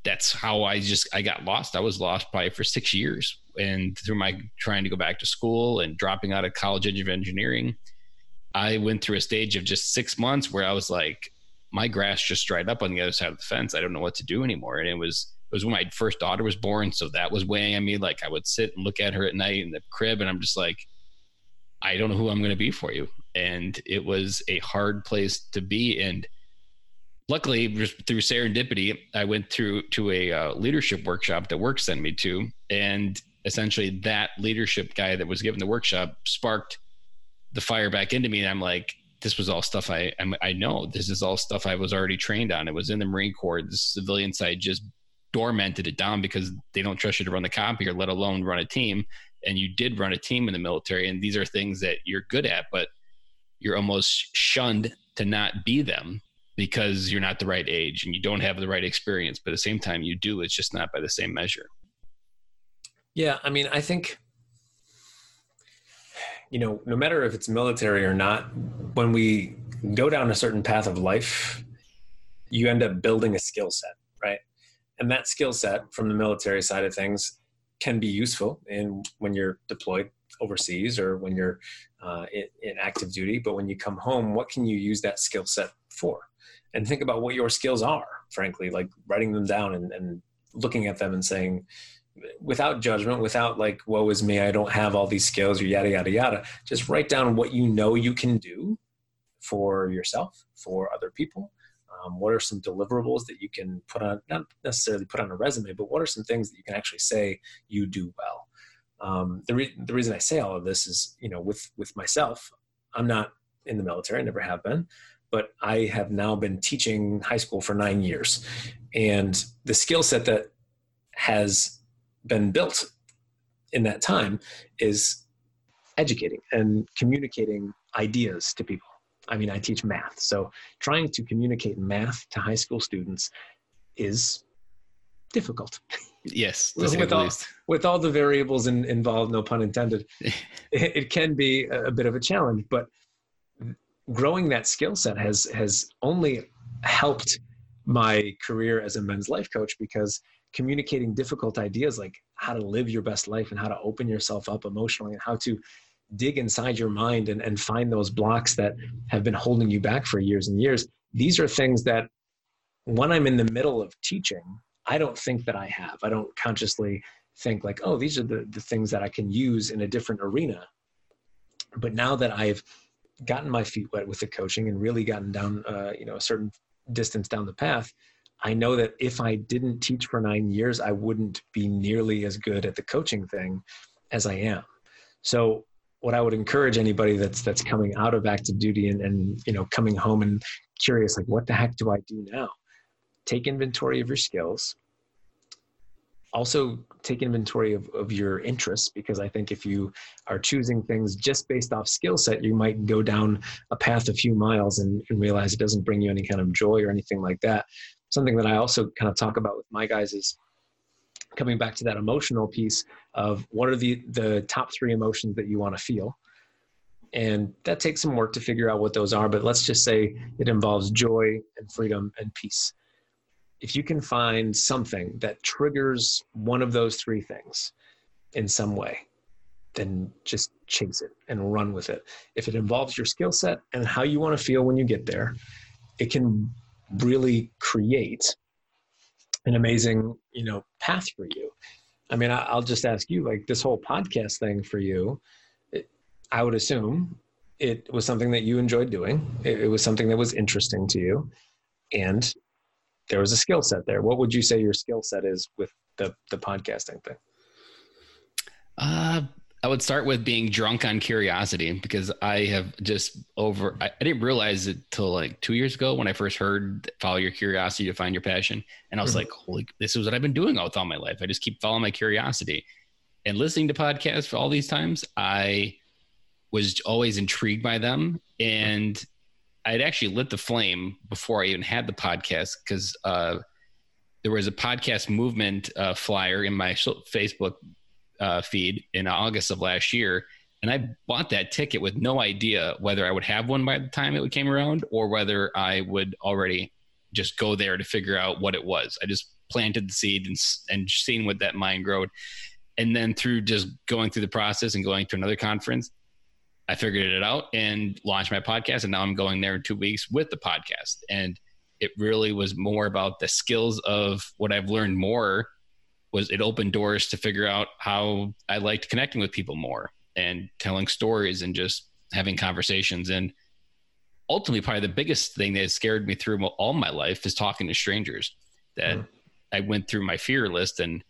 that's how i just i got lost i was lost probably for six years and through my trying to go back to school and dropping out of college of engineering I went through a stage of just six months where I was like, my grass just dried up on the other side of the fence. I don't know what to do anymore. And it was it was when my first daughter was born, so that was weighing on me. Like I would sit and look at her at night in the crib, and I'm just like, I don't know who I'm going to be for you. And it was a hard place to be. And luckily, through serendipity, I went through to a uh, leadership workshop that work sent me to, and essentially that leadership guy that was given the workshop sparked the fire back into me and i'm like this was all stuff I I know. This is all stuff I was already trained on. It was in the Marine Corps. The civilian side just dormanted it down because they don't trust you to run the copier, let alone run a team. And you did run a team in the military, and these are things that you're good at, but you're almost shunned to not be them because you're not the right age and you don't have the right experience. But at the same time, you do. It's just not by the same measure. Yeah, I mean, I think you know, no matter if it's military or not, when we go down a certain path of life, you end up building a skill set? And that skill set from the military side of things can be useful in when you're deployed overseas or when you're uh, in, in active duty. But when you come home, what can you use that skill set for? And think about what your skills are, frankly, like writing them down and, and looking at them and saying, without judgment, without like, woe is me, I don't have all these skills or yada, yada, yada. Just write down what you know you can do for yourself, for other people. Um, what are some deliverables that you can put on, not necessarily put on a resume, but what are some things that you can actually say you do well? Um, the, re- the reason I say all of this is, you know, with, with myself, I'm not in the military, I never have been, but I have now been teaching high school for nine years. And the skill set that has been built in that time is educating and communicating ideas to people. I mean, I teach math, so trying to communicate math to high school students is difficult. Yes, [laughs] with, all, with all the variables in, involved, no pun intended, it, [laughs] it, can be a bit of a challenge. But growing that skill set has has only helped my career as a men's life coach because communicating difficult ideas like how to live your best life and how to open yourself up emotionally and how to dig inside your mind and, and find those blocks that have been holding you back for years and years. These are things that when i'm in the middle of teaching i don't think that i have. I don't consciously think like oh these are the, the things that i can use in a different arena. But now that i've gotten my feet wet with the coaching and really gotten down uh, you know a certain distance down the path I know that if I didn't teach for nine years, I wouldn't be nearly as good at the coaching thing as I am. So what I would encourage anybody that's that's coming out of active duty and, and you know coming home and curious like what the heck do I do now? Take inventory of your skills. Also take inventory of, of your interests because I think if you are choosing things just based off skill set, you might go down a path a few miles and, and realize it doesn't bring you any kind of joy or anything like that something that I also kind of talk about with my guys is coming back to that emotional piece of what are the the top three emotions that you want to feel. And that takes some work to figure out what those are but let's just say it involves joy and freedom and peace. If you can find something that triggers one of those three things in some way then just chase it and run with it. If it involves your skill set and how you want to feel when you get there it can really create an amazing you know path for you i mean I, will just ask you like this whole podcast thing for you it, i would assume it was something that you enjoyed doing. It, it was something that was interesting to you. And there was a skill set there. What would you say your skill set is with the the podcasting thing? Uh I would start with being drunk on curiosity because I have just over, I, I, didn't realize it till like two years ago when I first heard follow your curiosity to find your passion. And I was mm-hmm. like, holy, this is what I've been doing all, all my life. I just keep following my curiosity and listening to podcasts for all these times. I was always intrigued by them. And I'd actually lit the flame before I even had the podcast because uh, there was a podcast movement uh, flyer in my Facebook uh, feed in August of last year. And I bought that ticket with no idea whether I would have one by the time it came around or whether I would already just go there to figure out what it was. I just planted the seed and, and seeing what that mind growed. And then through just going through the process and going to another conference, I figured it out and launched my podcast. And now I'm going there in two weeks with the podcast. And it really was more about the skills of what I've learned more was it opened doors to figure out how I liked connecting with people more and telling stories and just having conversations. And ultimately, probably the biggest thing that scared me through all my life is talking to strangers. That mm. I went through my fear list and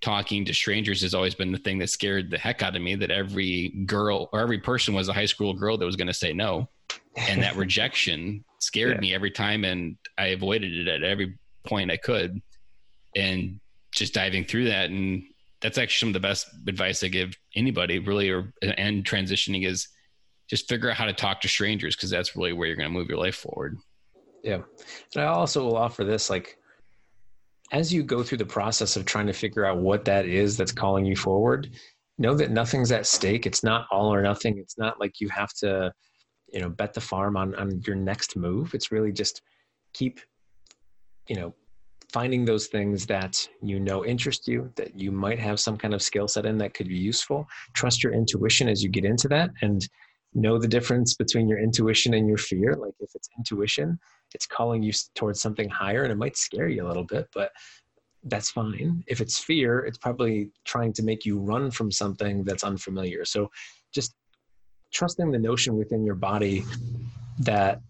talking to strangers has always been the thing that scared the heck out of me that every girl or every person was a high school girl that was going to say no and that [laughs] rejection scared yeah. me every time and i avoided it at every point i could and just diving through that and that's actually some of the best advice I give anybody really or and transitioning is just figure out how to talk to strangers because that's really where you're going to move your life forward. Yeah. And I also will offer this like as you go through the process of trying to figure out what that is that's calling you forward, know that nothing's at stake. It's not all or nothing. It's not like you have to, you know, bet the farm on on your next move. It's really just keep you know finding those things that you know interest you, that you might have some kind of skill set in that could be useful. Trust your intuition as you get into that and know the difference between your intuition and your fear. Like if it's intuition, it's calling you towards something higher and it might scare you a little bit, but that's fine. If it's fear, it's probably trying to make you run from something that's unfamiliar. So just trusting the notion within your body that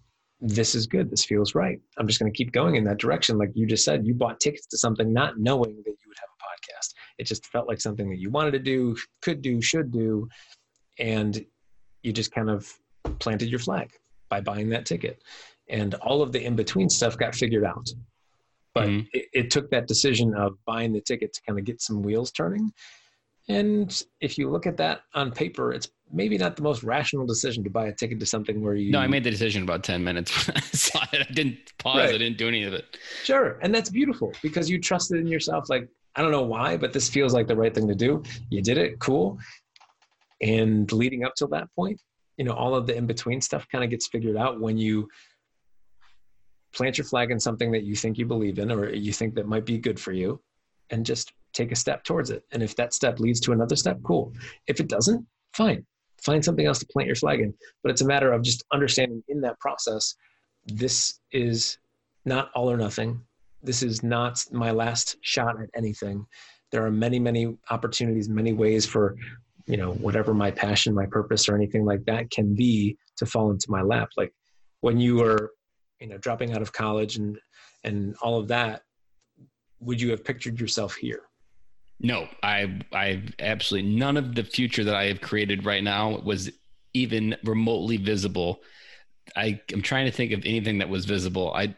this is good, this feels right. I'm just going to keep going in that direction. Like you just said, you bought tickets to something not knowing that you would have a podcast. It just felt like something that you wanted to do, could do, should do. And you just kind of planted your flag by buying that ticket. And all of the in between stuff got figured out. But mm-hmm. it, it took that decision of buying the ticket to kind of get some wheels turning. And if you look at that on paper, it's maybe not the most rational decision to buy a ticket to something where you. No, I made the decision about 10 minutes when [laughs] I saw it. I didn't pause, right. I didn't do any of it. Sure. And that's beautiful because you trusted in yourself. Like, I don't know why, but this feels like the right thing to do. You did it. Cool. And leading up till that point, you know, all of the in between stuff kind of gets figured out when you plant your flag in something that you think you believe in or you think that might be good for you and just take a step towards it. And if that step leads to another step, cool. If it doesn't, fine. Find something else to plant your flag in. But it's a matter of just understanding in that process, this is not all or nothing. This is not my last shot at anything. There are many, many opportunities, many ways for, you know, whatever my passion, my purpose, or anything like that can be to fall into my lap. Like when you were you know dropping out of college and and all of that would you have pictured yourself here no i i absolutely none of the future that i have created right now was even remotely visible. I am trying to think of anything that was visible. I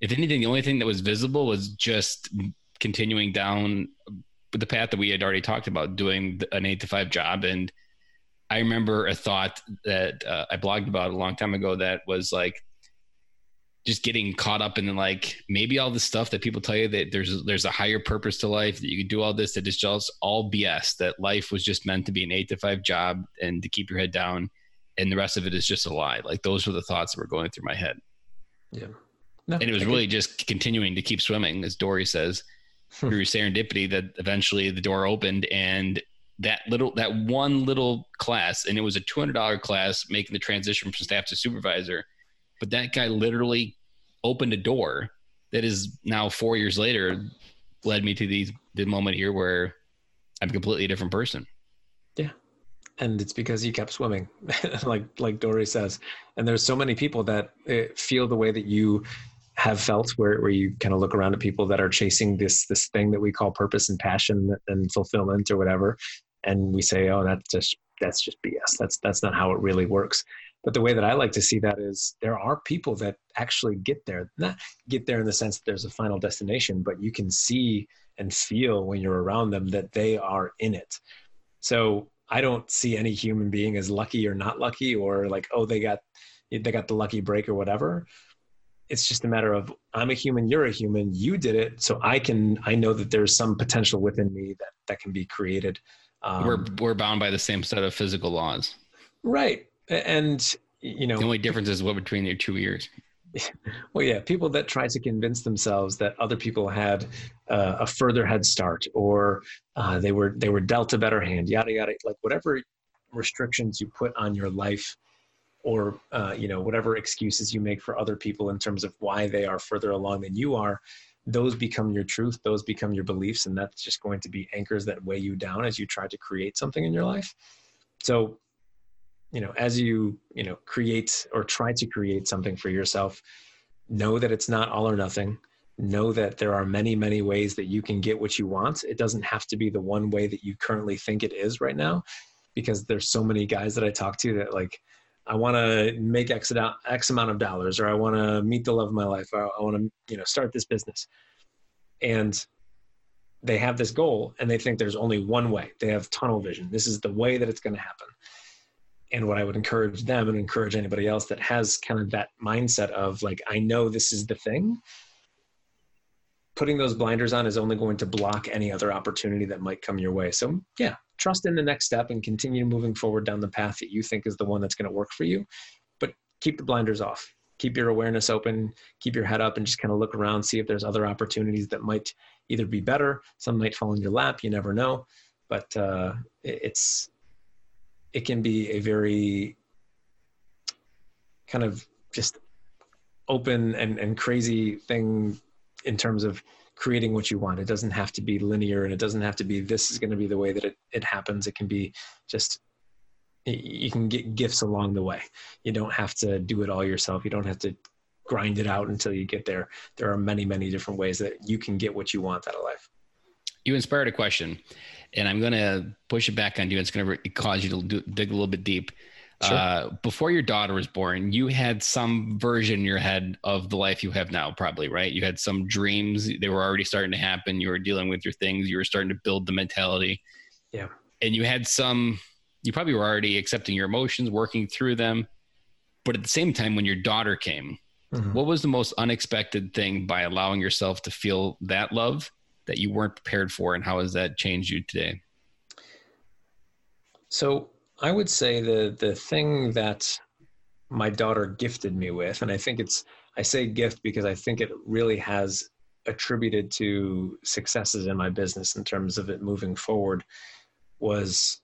if anything the only thing that was visible was just continuing down the path that we had already talked about doing an 8 to 5 job. And i remember a thought that uh, i blogged about a long time ago that was like just getting caught up in like maybe all the stuff that people tell you that there's there's a higher purpose to life that you can do all this that is just all BS that life was just meant to be an eight to five job and to keep your head down and the rest of it is just a lie. Like those were the thoughts that were going through my head. Yeah. No, and it was I really just continuing to keep swimming as Dory says [laughs] through serendipity that eventually the door opened and that little that one little class and it was a $200 class making the transition from staff to supervisor but that guy literally opened a door that is now four years later led me to these the moment here where I'm a completely different person. Yeah. And it's because you kept swimming, [laughs] like like Dory says. And there's so many people that eh, feel the way that you have felt, where where you kind of look around at people that are chasing this this thing that we call purpose and passion and fulfillment or whatever, and we say, oh, that's just that's just BS. That's that's not how it really works. But the way that I like to see that is there are people that actually get there, not get there in the sense that there's a final destination, but you can see and feel when you're around them that they are in it. So I don't see any human being as lucky or not lucky or like, oh, they got they got the lucky break or whatever. It's just a matter of I'm a human, you're a human, you did it, so I can I know that there's some potential within me that that can be created. Um, we're we're bound by the same set of physical laws. Right and you know the only difference is what between your two ears. [laughs] Well yeah people that try to convince themselves that other people had uh, a further head start or uh, they were they were dealt a better hand yada yada like whatever restrictions you put on your life or uh, you know whatever excuses you make for other people in terms of why they are further along than you are those become your truth those become your beliefs and that's just going to be anchors that weigh you down as you try to create something in your life. So you know as you you know create or try to create something for yourself know that it's not all or nothing. Know that there are many many ways that you can get what you want. It doesn't have to be the one way that you currently think it is right now because there's so many guys that i talk to that like i want to make x amount, x amount of dollars or i want to meet the love of my life or i want to you know start this business. And they have this goal and they think there's only one way. They have tunnel vision. This is the way that it's going to happen and what I would encourage them and encourage anybody else that has kind of that mindset of like, I know this is the thing. Putting those blinders on is only going to block any other opportunity that might come your way. So, yeah, trust in the next step and continue moving forward down the path that you think is the one that's going to work for you. But keep the blinders off. Keep your awareness open, keep your head up, and just kind of look around, see if there's other opportunities that might either be better. Some might fall in your lap. You never know. But uh, it's it can be a very kind of just open and, and crazy thing in terms of creating what you want. It doesn't have to be linear and it doesn't have to be this is going to be the way that it, it happens. It can be just you can get gifts along the way. You don't have to do it all yourself. You don't have to grind it out until you get there. There are many, many different ways that you can get what you want out of life. You inspired a question, and I'm going to push it back on you. It's going to cause you to do, dig a little bit deep. Sure. Uh, before your daughter was born, you had some version in your head of the life you have now, probably, right? You had some dreams. They were already starting to happen. You were dealing with your things. You were starting to build the mentality. Yeah. And you had some, you probably were already accepting your emotions, working through them. But at the same time, when your daughter came, mm-hmm. what was the most unexpected thing by allowing yourself to feel that love that you weren't prepared for? And how has that changed you today? So I would say the the thing that my daughter gifted me with, and I think it's I say gift because I think it really has attributed to successes in my business in terms of it moving forward, was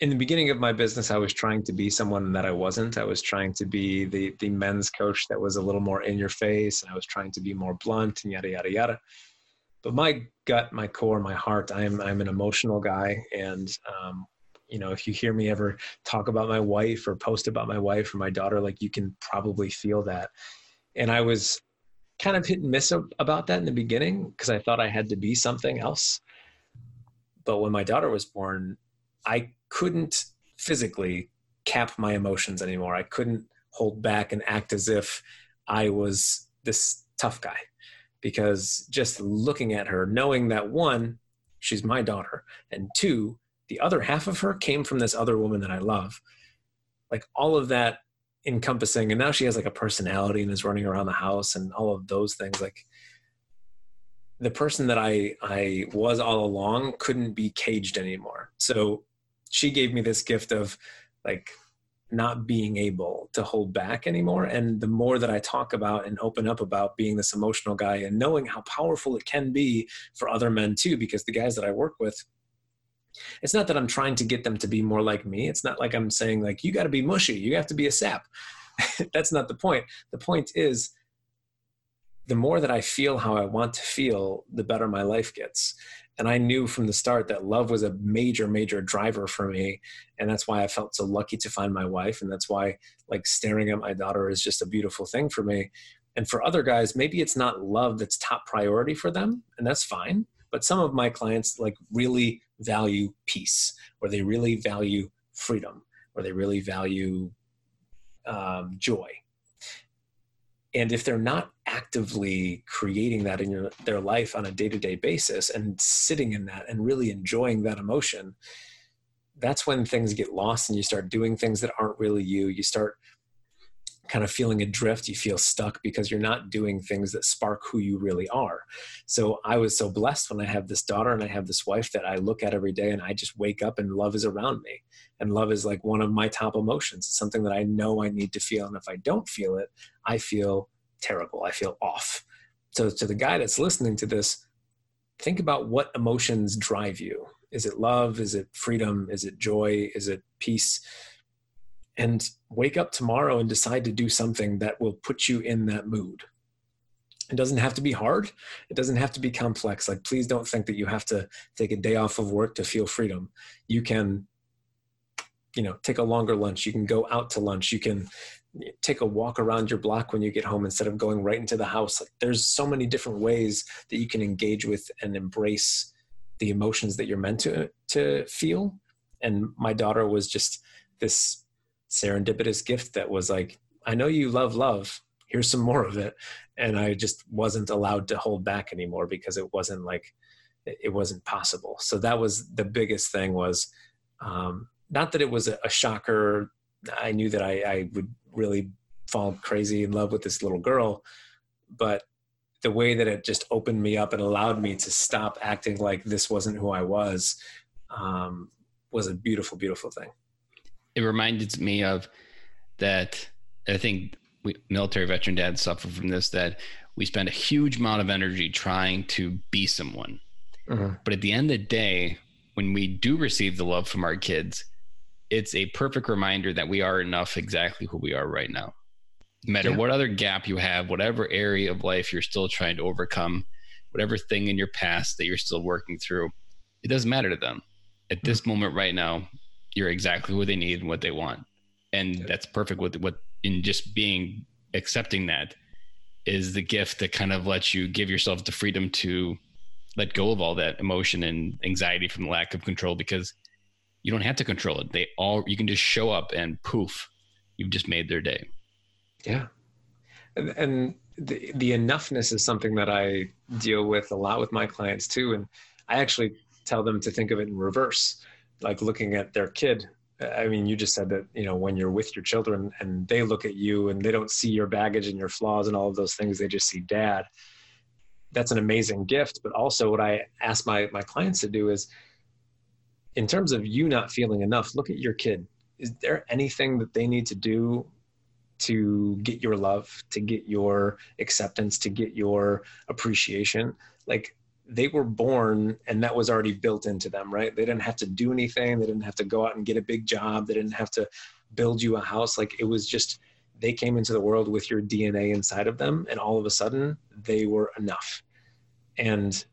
in the beginning of my business, I was trying to be someone that I wasn't. I was trying to be the the men's coach that was a little more in your face, and I was trying to be more blunt and yada yada yada. But my gut, my core, my heart, I'm I'm an emotional guy, and um, you know if you hear me ever talk about my wife or post about my wife or my daughter like you can probably feel that. And i was kind of hit and miss about that in the beginning because i thought i had to be something else. But when my daughter was born i couldn't physically cap my emotions anymore. I couldn't hold back and act as if i was this tough guy because just looking at her knowing that one she's my daughter and two the other half of her came from this other woman that I love. Like all of that encompassing, and now she has like a personality and is running around the house and all of those things. Like the person that I I was all along couldn't be caged anymore. So she gave me this gift of like not being able to hold back anymore. And the more that I talk about and open up about being this emotional guy and knowing how powerful it can be for other men too, because the guys that I work with, it's not that i'm trying to get them to be more like me. It's not like i'm saying like you got to be mushy. You have to be a sap. [laughs] That's not the point. The point is the more that i feel how i want to feel the better my life gets. And i knew from the start that love was a major major driver for me. And that's why i felt so lucky to find my wife. And that's why like staring at my daughter is just a beautiful thing for me. And for other guys maybe it's not love that's top priority for them and that's fine. But some of my clients like really value peace or they really value freedom or they really value um, joy and if they're not actively creating that in your, their life on a day-to-day basis and sitting in that and really enjoying that emotion that's when things get lost and you start doing things that aren't really you. You start kind of feeling adrift, you feel stuck because you're not doing things that spark who you really are. So I was so blessed when I have this daughter and I have this wife that I look at every day and I just wake up and love is around me. And love is like one of my top emotions. It's something that I know I need to feel. And if I don't feel it, I feel terrible. I feel off. So to the guy that's listening to this, think about what emotions drive you. Is it love? Is it freedom? Is it joy? Is it peace? And wake up tomorrow and decide to do something that will put you in that mood. It doesn't have to be hard. It doesn't have to be complex. Like, please don't think that you have to take a day off of work to feel freedom. You can, you know, take a longer lunch. You can go out to lunch. You can take a walk around your block when you get home instead of going right into the house. Like, there's so many different ways that you can engage with and embrace the emotions that you're meant to to feel. And my daughter was just this serendipitous gift that was like, I know you love love. Here's some more of it. And I just wasn't allowed to hold back anymore because it wasn't like, it wasn't possible. So that was the biggest thing was, um, not that it was a, shocker. I knew that I, I would really fall crazy in love with this little girl, but the way that it just opened me up and allowed me to stop acting like this wasn't who I was um, was a beautiful, beautiful thing it reminded me of that. I think we, military veteran dads suffer from this that we spend a huge amount of energy trying to be someone. Mm-hmm. But at the end of the day, when we do receive the love from our kids, it's a perfect reminder that we are enough exactly who we are right now. No matter Yeah. what other gap you have, whatever area of life you're still trying to overcome, whatever thing in your past that you're still working through, it doesn't matter to them. At this moment right now, you're exactly what they need and what they want. And that's perfect with what in just being accepting that is the gift that kind of lets you give yourself the freedom to let go of all that emotion and anxiety from the lack of control because you don't have to control it. They all you can just show up and poof, you've just made their day. Yeah. And, and the, the enoughness is something that I deal with a lot with my clients too. And I actually tell them to think of it in reverse, like looking at their kid. I mean, you just said that, you know, when you're with your children and they look at you and they don't see your baggage and your flaws and all of those things, they just see dad. That's an amazing gift. But also, what I ask my, my clients to do is, in terms of you not feeling enough, look at your kid. Is there anything that they need to do to get your love, to get your acceptance, to get your appreciation. Like they were born and that was already built into them, right? They didn't have to do anything. They didn't have to go out and get a big job. They didn't have to build you a house. Like it was just, they came into the world with your DNA inside of them. And all of a sudden they were enough. And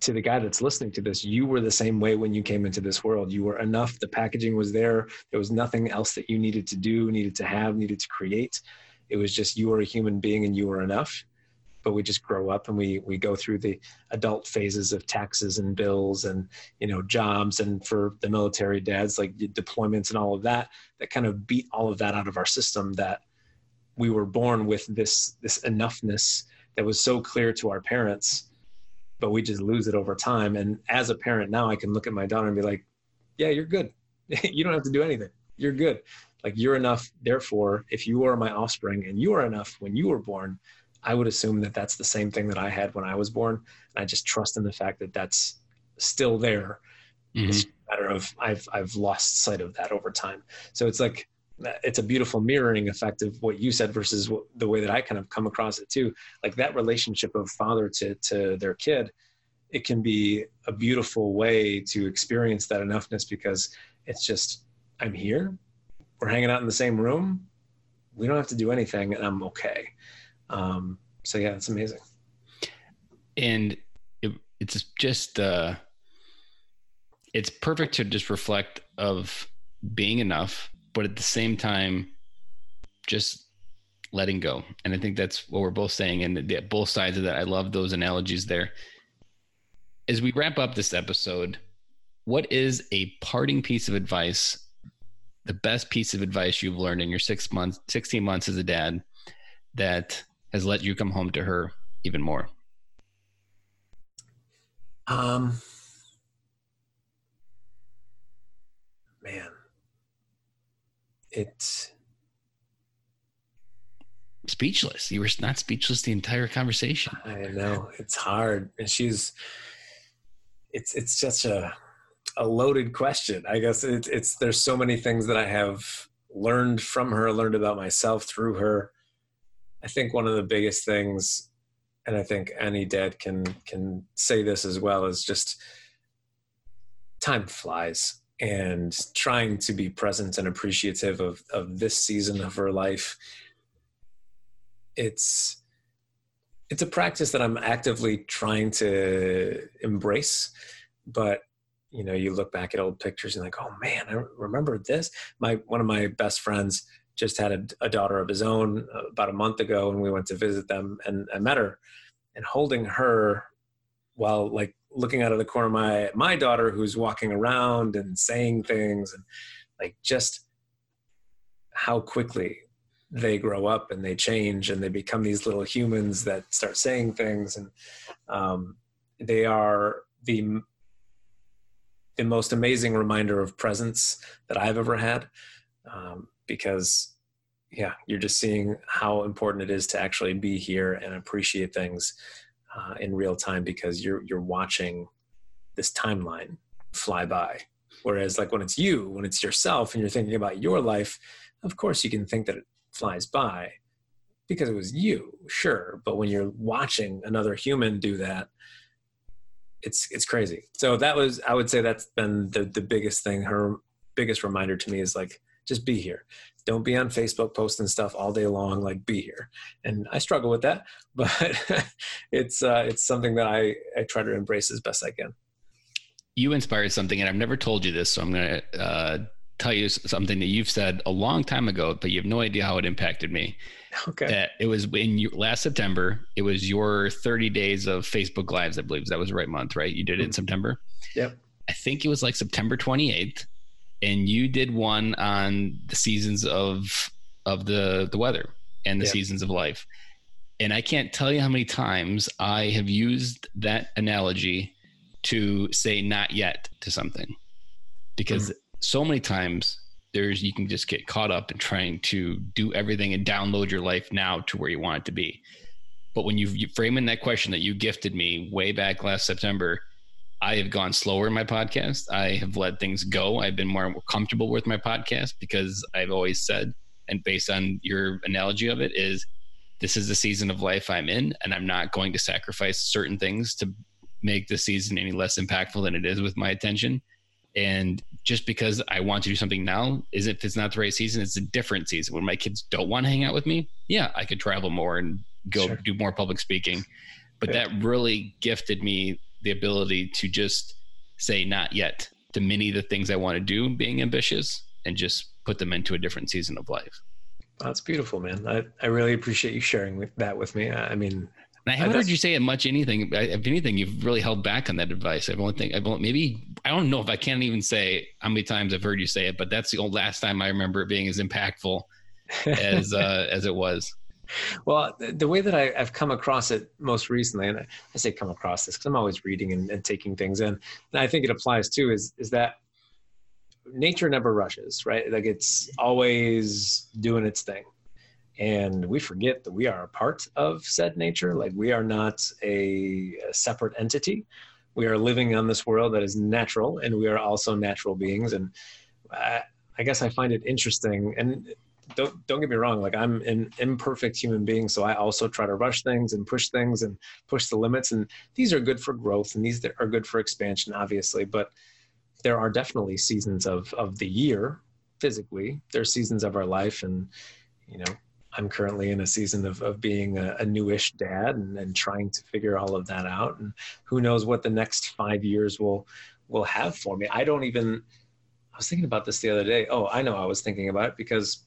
to the guy that's listening to this, you were the same way when you came into this world. You were enough. The packaging was there. There was nothing else that you needed to do, needed to have, needed to create. It was just you were a human being and you were enough. But we just grow up and we we go through the adult phases of taxes and bills and you know jobs and for the military dads like deployments and all of that that kind of beat all of that out of our system that we were born with this this enoughness that was so clear to our parents but we just lose it over time. And as a parent now, I can look at my daughter and be like, yeah, you're good. [laughs] you don't have to do anything. You're good. Like you're enough. Therefore, if you are my offspring and you are enough when you were born, I would assume that that's the same thing that I had when I was born. And I just trust in the fact that that's still there. Mm-hmm. It's a matter of I've I've lost sight of that over time. So it's like it's a beautiful mirroring effect of what you said versus what, the way that I kind of come across it too. Like that relationship of father to to their kid, it can be a beautiful way to experience that enoughness because it's just I'm here, we're hanging out in the same room, we don't have to do anything, and I'm okay. Um, so yeah, it's amazing. and it, it's just uh it's perfect to just reflect of being enough but at the same time just letting go and i think that's what we're both saying and the, both sides of that i love those analogies there as we wrap up this episode what is a parting piece of advice the best piece of advice you've learned in your six months 16 months as a dad that has let you come home to her even more Um, man, it's speechless. You were not speechless the entire conversation. I know it's hard, and she's it's it's such a a loaded question. I guess it's it's there's so many things that I have learned from her, learned about myself through her. I think one of the biggest things, and I think any dad can can say this as well, is just time flies and trying to be present and appreciative of of this season of her life. It's it's a practice that I'm actively trying to embrace, but you know, you look back at old pictures and like, oh man, I remember this. My one of my best friends just had a, a daughter of his own uh, about a month ago, and we went to visit them, and I met her, and holding her while like looking out of the corner of my my daughter who's walking around and saying things, and like just how quickly they grow up and they change and they become these little humans that start saying things. And um, they are the the most amazing reminder of presence that I've ever had. Um, because yeah you're just seeing how important it is to actually be here and appreciate things uh, in real time because you're you're watching this timeline fly by. Whereas like when it's you when it's yourself and you're thinking about your life of course you can think that it flies by because it was you sure but when you're watching another human do that it's it's crazy. So that was i would say that's been the the biggest thing her biggest reminder to me is like just be here don't be on Facebook posting stuff all day long. Like, be here. And I struggle with that, [laughs] but it's uh, it's something that I I try to embrace as best I can. You inspired something, and I've never told you this, so I'm gonna uh, tell you something that you've said a long time ago, but you have no idea how it impacted me. Okay. That it was in last September. It was your 30 days of Facebook Lives, I believe. That was the right month, right? You did it in mm-hmm. September. Yep. I think it was like September 28th, and you did one on the seasons of of the the weather and the yep. seasons of life. And I can't tell you how many times I have used that analogy to say not yet to something because mm so many times there's you can just get caught up in trying to do everything and download your life now to where you want it to be. But when you frame in that question that you gifted me way back last September, I have gone slower in my podcast. I have let things go. I've been more comfortable with my podcast because I've always said, and based on your analogy of it, is this is the season of life I'm in, and I'm not going to sacrifice certain things to make the season any less impactful than it is with my attention. And just because I want to do something now is if it's not the right season, it's a different season. When my kids don't want to hang out with me, yeah, I could travel more and go sure. do more public speaking. But yeah. that really gifted me the ability to just say not yet to many of the things I want to do, being ambitious, and just put them into a different season of life. That's beautiful, man. I, I really appreciate you sharing that with me. I mean, and I haven't heard you say it much. Anything, if anything, you've really held back on that advice. I've only think I've only, maybe I don't know if I can't even say how many times I've heard you say it, but that's the old last time I remember it being as impactful [laughs] as uh, as it was. Well, the way that I, have come across it most recently, and I, say come across this because I'm always reading and, and taking things in, and I think it applies too, is is that nature never rushes, right? Like it's always doing its thing. And we forget that we are a part of said nature. Like we are not a, a, separate entity. We are living on this world that is natural and we are also natural beings. And I, I guess i find it interesting and don't don't get me wrong like i'm an imperfect human being so i also try to rush things and push things and push the limits and these are good for growth and these are good for expansion obviously but there are definitely seasons of of the year physically there's seasons of our life and you know I'm currently in a season of, of being a, a newish dad and, and trying to figure all of that out. And who knows what the next five years will will have for me. I don't even I was thinking about this the other day. Oh, I know I was thinking about it because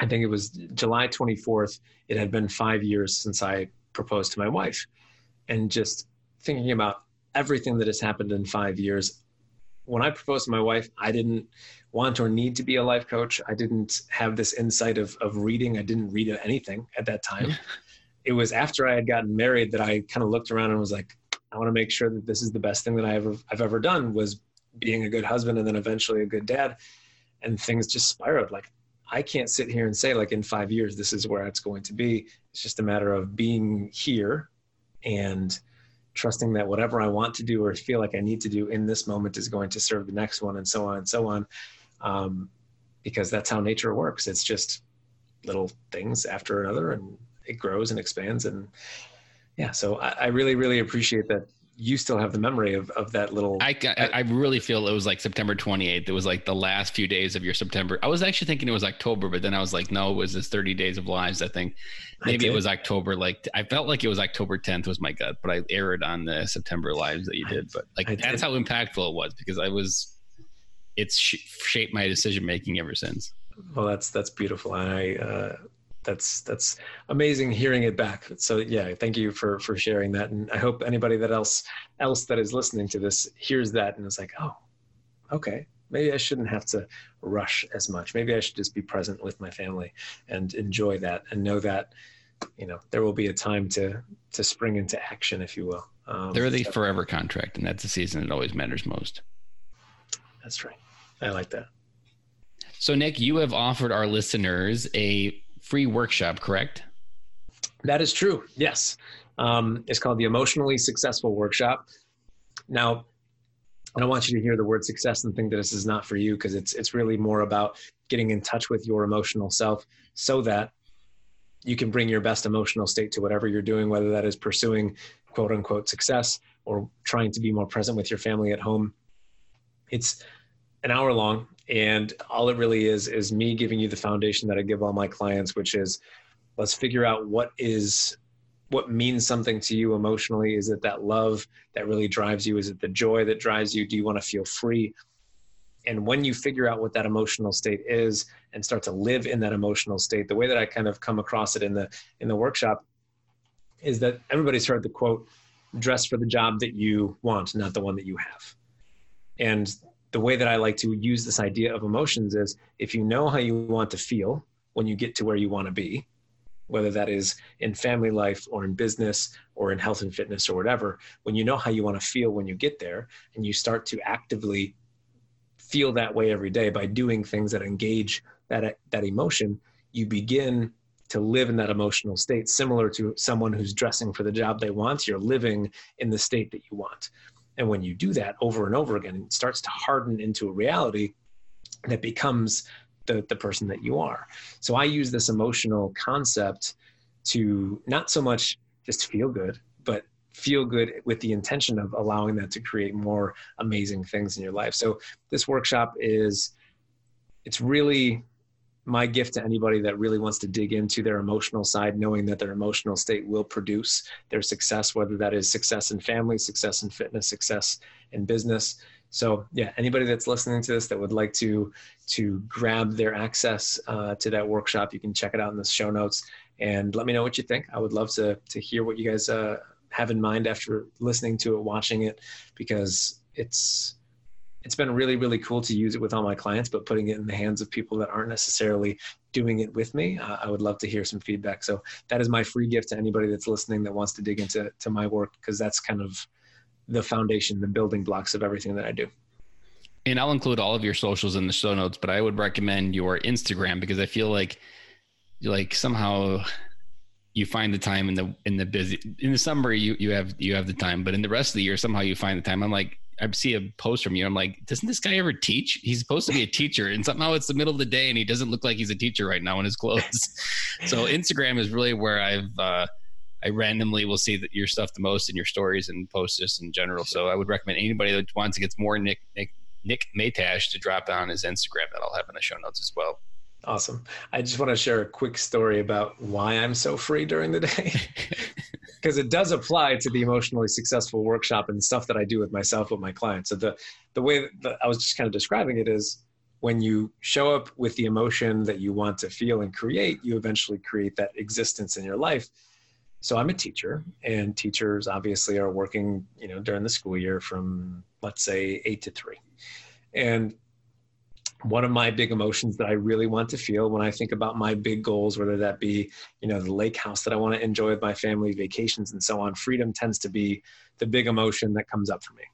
I think it was July 24th. It had been five years since I proposed to my wife. And just thinking about everything that has happened in five years. When I proposed to my wife, I didn't want or need to be a life coach. I didn't have this insight of, of reading. I didn't read anything at that time. [laughs] it was after I had gotten married that I kind of looked around and was like, I want to make sure that this is the best thing that I ever, I've ever done was being a good husband and then eventually a good dad. And things just spiraled. Like I can't sit here and say like in five years, this is where it's going to be. It's just a matter of being here and trusting that whatever I want to do or feel like I need to do in this moment is going to serve the next one and so on and so on um, because that's how nature works. It's just little things after another, and it grows and expands. And yeah, so I, I really, really appreciate that you still have the memory of, of that little I, I, I really feel it was like september 28th it was like the last few days of your september. I was actually thinking it was october but then i was like no it was this 30 days of lives i think. Maybe I it was october like i felt like it was october 10th was my gut but i erred on the september lives that you did but like that's how impactful it was because i was it's sh- shaped my decision making ever since. Well, that's that's beautiful, and I uh, that's that's amazing hearing it back. So yeah, thank you for for sharing that, and I hope anybody that else else that is listening to this hears that and is like, oh, okay, maybe I shouldn't have to rush as much. Maybe I should just be present with my family and enjoy that, and know that you know there will be a time to to spring into action, if you will. Um, They're the forever contract, and that's the season that always matters most. That's right. I like that. So, Nick, you have offered our listeners a free workshop, correct? That is true. Yes. Um, it's called the Emotionally Successful Workshop. Now, I don't want you to hear the word success and think that this is not for you because it's it's really more about getting in touch with your emotional self so that you can bring your best emotional state to whatever you're doing, whether that is pursuing quote unquote success or trying to be more present with your family at home. It's an hour long And all it really is is me giving you the foundation that I give all my clients, which is let's figure out what is what means something to you emotionally. Is it that love that really drives you? Is it the joy that drives you? Do you want to feel free? And when you figure out what that emotional state is and start to live in that emotional state, the way that I kind of come across it in the in the workshop is that everybody's heard the quote, dress for the job that you want, not the one that you have. And the way that I like to use this idea of emotions is if you know how you want to feel when you get to where you want to be, whether that is in family life or in business or in health and fitness or whatever, when you know how you want to feel when you get there and you start to actively feel that way every day by doing things that engage that that emotion, you begin to live in that emotional state similar to someone who's dressing for the job they want. You're living in the state that you want and when you do that over and over again it starts to harden into a reality that becomes the, the person that you are. So i use this emotional concept to not so much just feel good but feel good with the intention of allowing that to create more amazing things in your life. So this workshop is it's really my gift to anybody that really wants to dig into their emotional side, knowing that their emotional state will produce their success, whether that is success in family, success in fitness, success in business. So yeah, anybody that's listening to this that would like to to grab their access uh, to that workshop, you can check it out in the show notes and let me know what you think. I would love to to hear what you guys uh, have in mind after listening to it, watching it, because it's it's been really really cool to use it with all my clients but putting it in the hands of people that aren't necessarily doing it with me uh, i would love to hear some feedback. So that is my free gift to anybody that's listening that wants to dig into to my work because that's kind of the foundation the building blocks of everything that i do. And i'll include all of your socials in the show notes but i would recommend your instagram because i feel like like somehow you find the time in the in the busy in the summer you you have you have the time but in the rest of the year somehow you find the time. I'm like I see a post from you. I'm like, doesn't this guy ever teach? He's supposed to be a teacher, and somehow it's the middle of the day, and he doesn't look like he's a teacher right now in his clothes. [laughs] so Instagram is really where I've uh, I randomly will see that your stuff the most in your stories and posts just in general. So I would recommend anybody that wants to get more Nick Nick Nick Matiash to drop on his Instagram that I'll have in the show notes as well. Awesome. I just want to share a quick story about why I'm so free during the day. [laughs] because it does apply to the emotionally successful workshop and stuff that I do with myself with my clients. So the the way that I was just kind of describing it is when you show up with the emotion that you want to feel and create, you eventually create that existence in your life. So I'm a teacher, and teachers obviously are working, you know, during the school year from let's say eight to three, and one of my big emotions that I really want to feel when I think about my big goals, whether that be, you know, the lake house that I want to enjoy with my family, vacations, and so on, freedom tends to be the big emotion that comes up for me.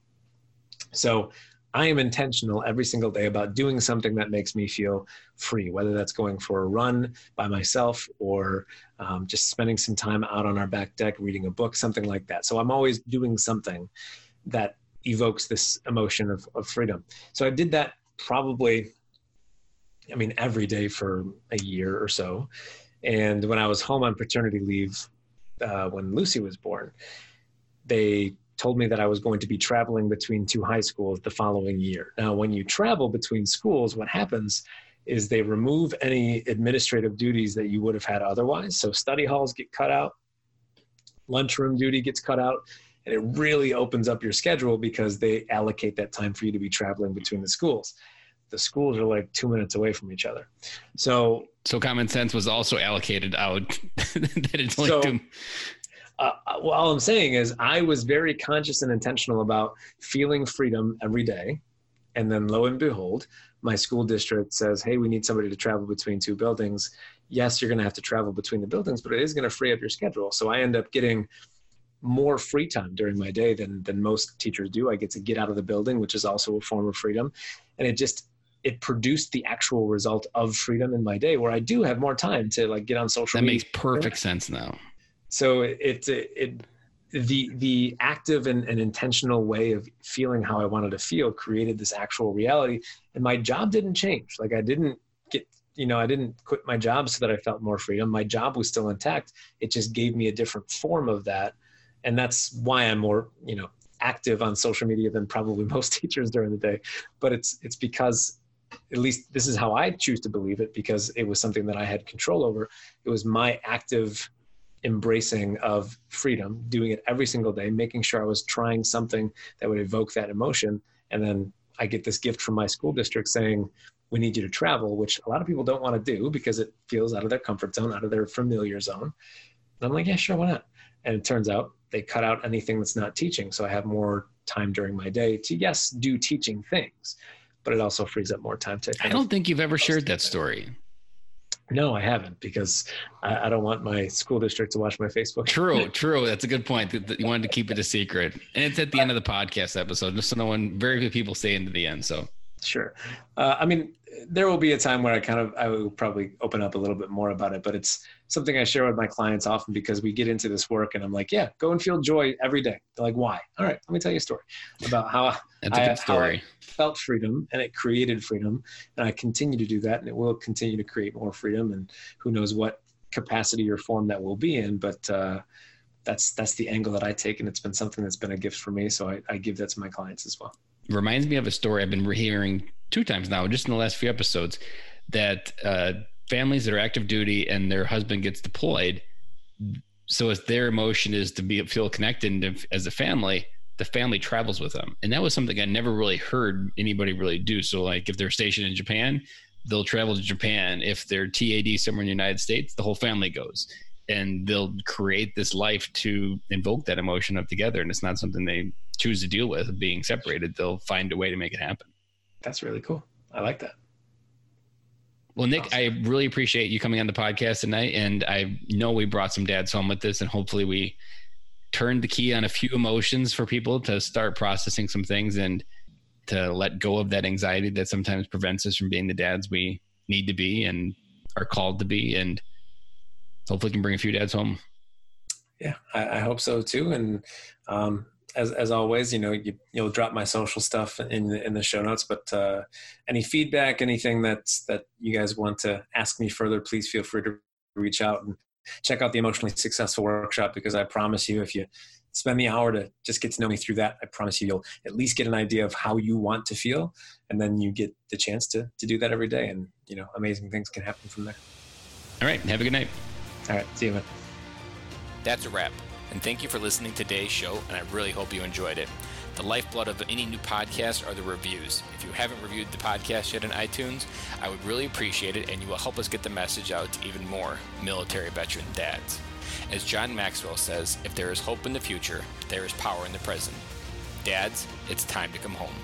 So I am intentional every single day about doing something that makes me feel free, whether that's going for a run by myself or um, just spending some time out on our back deck reading a book, something like that. So I'm always doing something that evokes this emotion of, of freedom. So I did that probably, I mean, every day for a year or so. And when I was home on paternity leave, uh, when Lucy was born, they told me that I was going to be traveling between two high schools the following year. Now, when you travel between schools, what happens is they remove any administrative duties that you would have had otherwise. So study halls get cut out, lunchroom duty gets cut out, and it really opens up your schedule because they allocate that time for you to be traveling between the schools the schools are like two minutes away from each other so so common sense was also allocated out [laughs] that it's only so, two uh, well, all I'm saying is I was very conscious and intentional about feeling freedom every day. And then lo and behold, my school district says, hey, we need somebody to travel between two buildings. Yes, you're going to have to travel between the buildings, but it is going to free up your schedule. So I end up getting more free time during my day than than most teachers do. I get to get out of the building, which is also a form of freedom, and it just it produced the actual result of freedom in my day where I do have more time to like get on social. That media. makes perfect sense now. So it, it, it the the active and, and intentional way of feeling how I wanted to feel created this actual reality, and my job didn't change. Like I didn't get you know I didn't quit my job so that I felt more freedom. My job was still intact. It just gave me a different form of that and that's why I'm more you know active on social media than probably [laughs] most teachers during the day. But it's it's because at least this is how I choose to believe it because it was something that I had control over. It was my active embracing of freedom, doing it every single day, making sure I was trying something that would evoke that emotion. And then I get this gift from my school district saying, we need you to travel, which a lot of people don't want to do because it feels out of their comfort zone, out of their familiar zone. And I'm like, yeah, sure, why not? And it turns out they cut out anything that's not teaching. So I have more time during my day to, yes, do teaching things, but it also frees up more time to. I don't think you've ever shared that story. No, I haven't because I, I, don't want my school district to watch my Facebook. True, [laughs] true. That's a good point. You wanted to keep it a secret, and it's at the end of the podcast episode, just so no one, very few people stay into the end. So sure. Uh, I mean, there will be a time where I kind of I will probably open up a little bit more about it, but it's something I share with my clients often because we get into this work and I'm like, yeah, go and feel joy every day. They're like, why? All right, let me tell you a story about how That's a I, good story. felt freedom and it created freedom, and I continue to do that, and it will continue to create more freedom, and who knows what capacity or form that will be in, but. Uh, that's that's the angle that I take, and it's been something that's been a gift for me. So I, I give that to my clients as well reminds me of a story I've been hearing two times now, just in the last few episodes, that uh, families that are active duty and their husband gets deployed, so as their emotion is to be feel connected as a family, the family travels with them, and that was something I never really heard anybody really do. So, like if they're stationed in Japan, they'll travel to Japan. If they're TAD somewhere in the United States, the whole family goes. And they'll create this life to invoke that emotion of together. And it's not something they choose to deal with being separated. They'll find a way to make it happen that's really cool i like that well nick awesome. i really appreciate you coming on the podcast tonight and i know we brought some dads home with this and hopefully we turned the key on a few emotions for people to start processing some things and to let go of that anxiety that sometimes prevents us from being the dads we need to be and are called to be and hopefully can bring a few dads home. Yeah, I, I hope so too. And um, as as always, you know, you, you'll drop my social stuff in the, in the show notes. But uh, any feedback, anything that's that you guys want to ask me further, please feel free to reach out and check out the emotionally successful workshop because I promise you, if you spend the hour to just get to know me through that, I promise you, you'll at least get an idea of how you want to feel, and then you get the chance to to do that every day, and you know, amazing things can happen from there. All right, have a good night. All right. See you, man. That's a wrap. And thank you for listening to today's show, and I really hope you enjoyed it. The lifeblood of any new podcast are the reviews. If you haven't reviewed the podcast yet on iTunes, I would really appreciate it, and you will help us get the message out to even more military veteran dads. As John Maxwell says, if there is hope in the future, there is power in the present. Dads, it's time to come home.